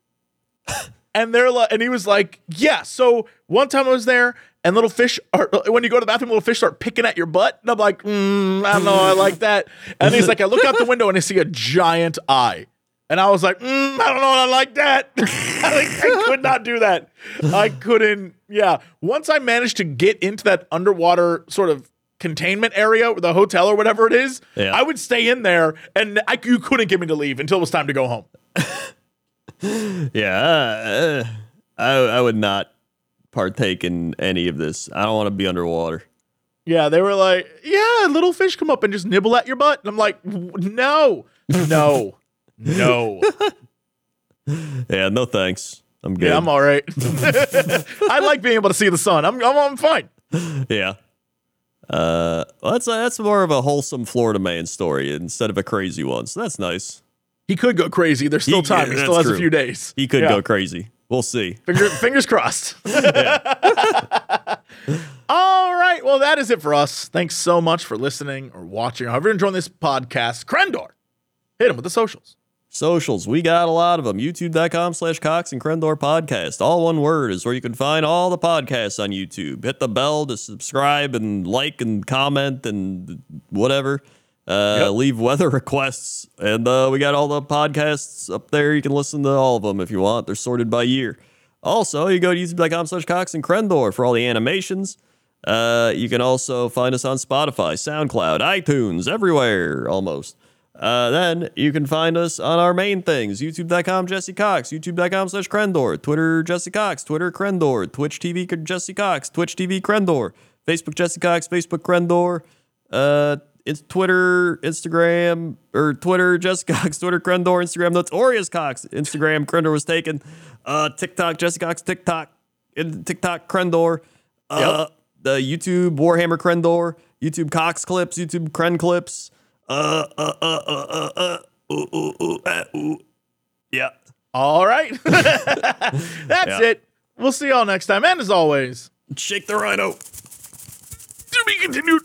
[LAUGHS] and they're like, and he was like, yeah. So one time I was there, and little fish are [LAUGHS] when you go to the bathroom, little fish start picking at your butt, and I'm like, mm, I don't know, I like that. And he's like, I look out the window and I see a giant eye. And I was like, mm, I don't know, I like that. [LAUGHS] I, like, I could not do that. I couldn't. Yeah. Once I managed to get into that underwater sort of containment area, the hotel or whatever it is, Yeah. I would stay in there, and I, you couldn't get me to leave until it was time to go home. Yeah, uh, I, I would not partake in any of this. I don't want to be underwater. Yeah, they were like, yeah, little fish come up and just nibble at your butt. And I'm like, no, no, no. [LAUGHS] Yeah, no thanks. I'm good. Yeah, I'm all right. [LAUGHS] I like being able to see the sun. I'm, I'm, I'm fine. Yeah. Uh, well, that's that's more of a wholesome Florida man story instead of a crazy one. So that's nice. He could go crazy. There's still He- time. yeah, he still has a few days. He could Yeah. go crazy. We'll see. Finger, [LAUGHS] fingers crossed. [LAUGHS] [LAUGHS] All right. Well, that is it for us. Thanks so much for listening or watching, however you're enjoying this podcast. Crendor, hit him with the socials. Socials, we got a lot of them. YouTube.com slash Cox and Crendor podcast. All one word is where you can find all the podcasts on YouTube. Hit the bell to subscribe and like and comment and whatever. Uh, Yep. Leave weather [LAUGHS] requests. And uh, we got all the podcasts up there. You can listen to all of them if you want. They're sorted by year. Also, you go to youtube.com slash Cox and Crendor for all the animations. Uh, you can also find us on Spotify, SoundCloud, iTunes, everywhere almost. Uh, then you can find us on our main things youtube.com Jesse Cox, youtube.com slash Crendor, Twitter Jesse Cox, Twitter Crendor, Twitch TV Jesse Cox, Twitch TV Crendor, Facebook Jesse Cox, Facebook Crendor, uh, it's Twitter, Instagram, or Twitter, Jess Cox, Twitter, Crendor, Instagram, Notorious Cox, Instagram, Crendor was taken. Uh, TikTok, Jesse Cox, TikTok, and TikTok, Crendor. Uh, the YouTube, Warhammer Crendor, YouTube Cox clips, YouTube Kren clips. Uh, uh, uh, uh, uh, uh, ooh, ooh, ooh, uh, ooh. Yeah. All right. [LAUGHS] That's Yeah. it. We'll see y'all next time. And as always, Shake the rhino. To be continued.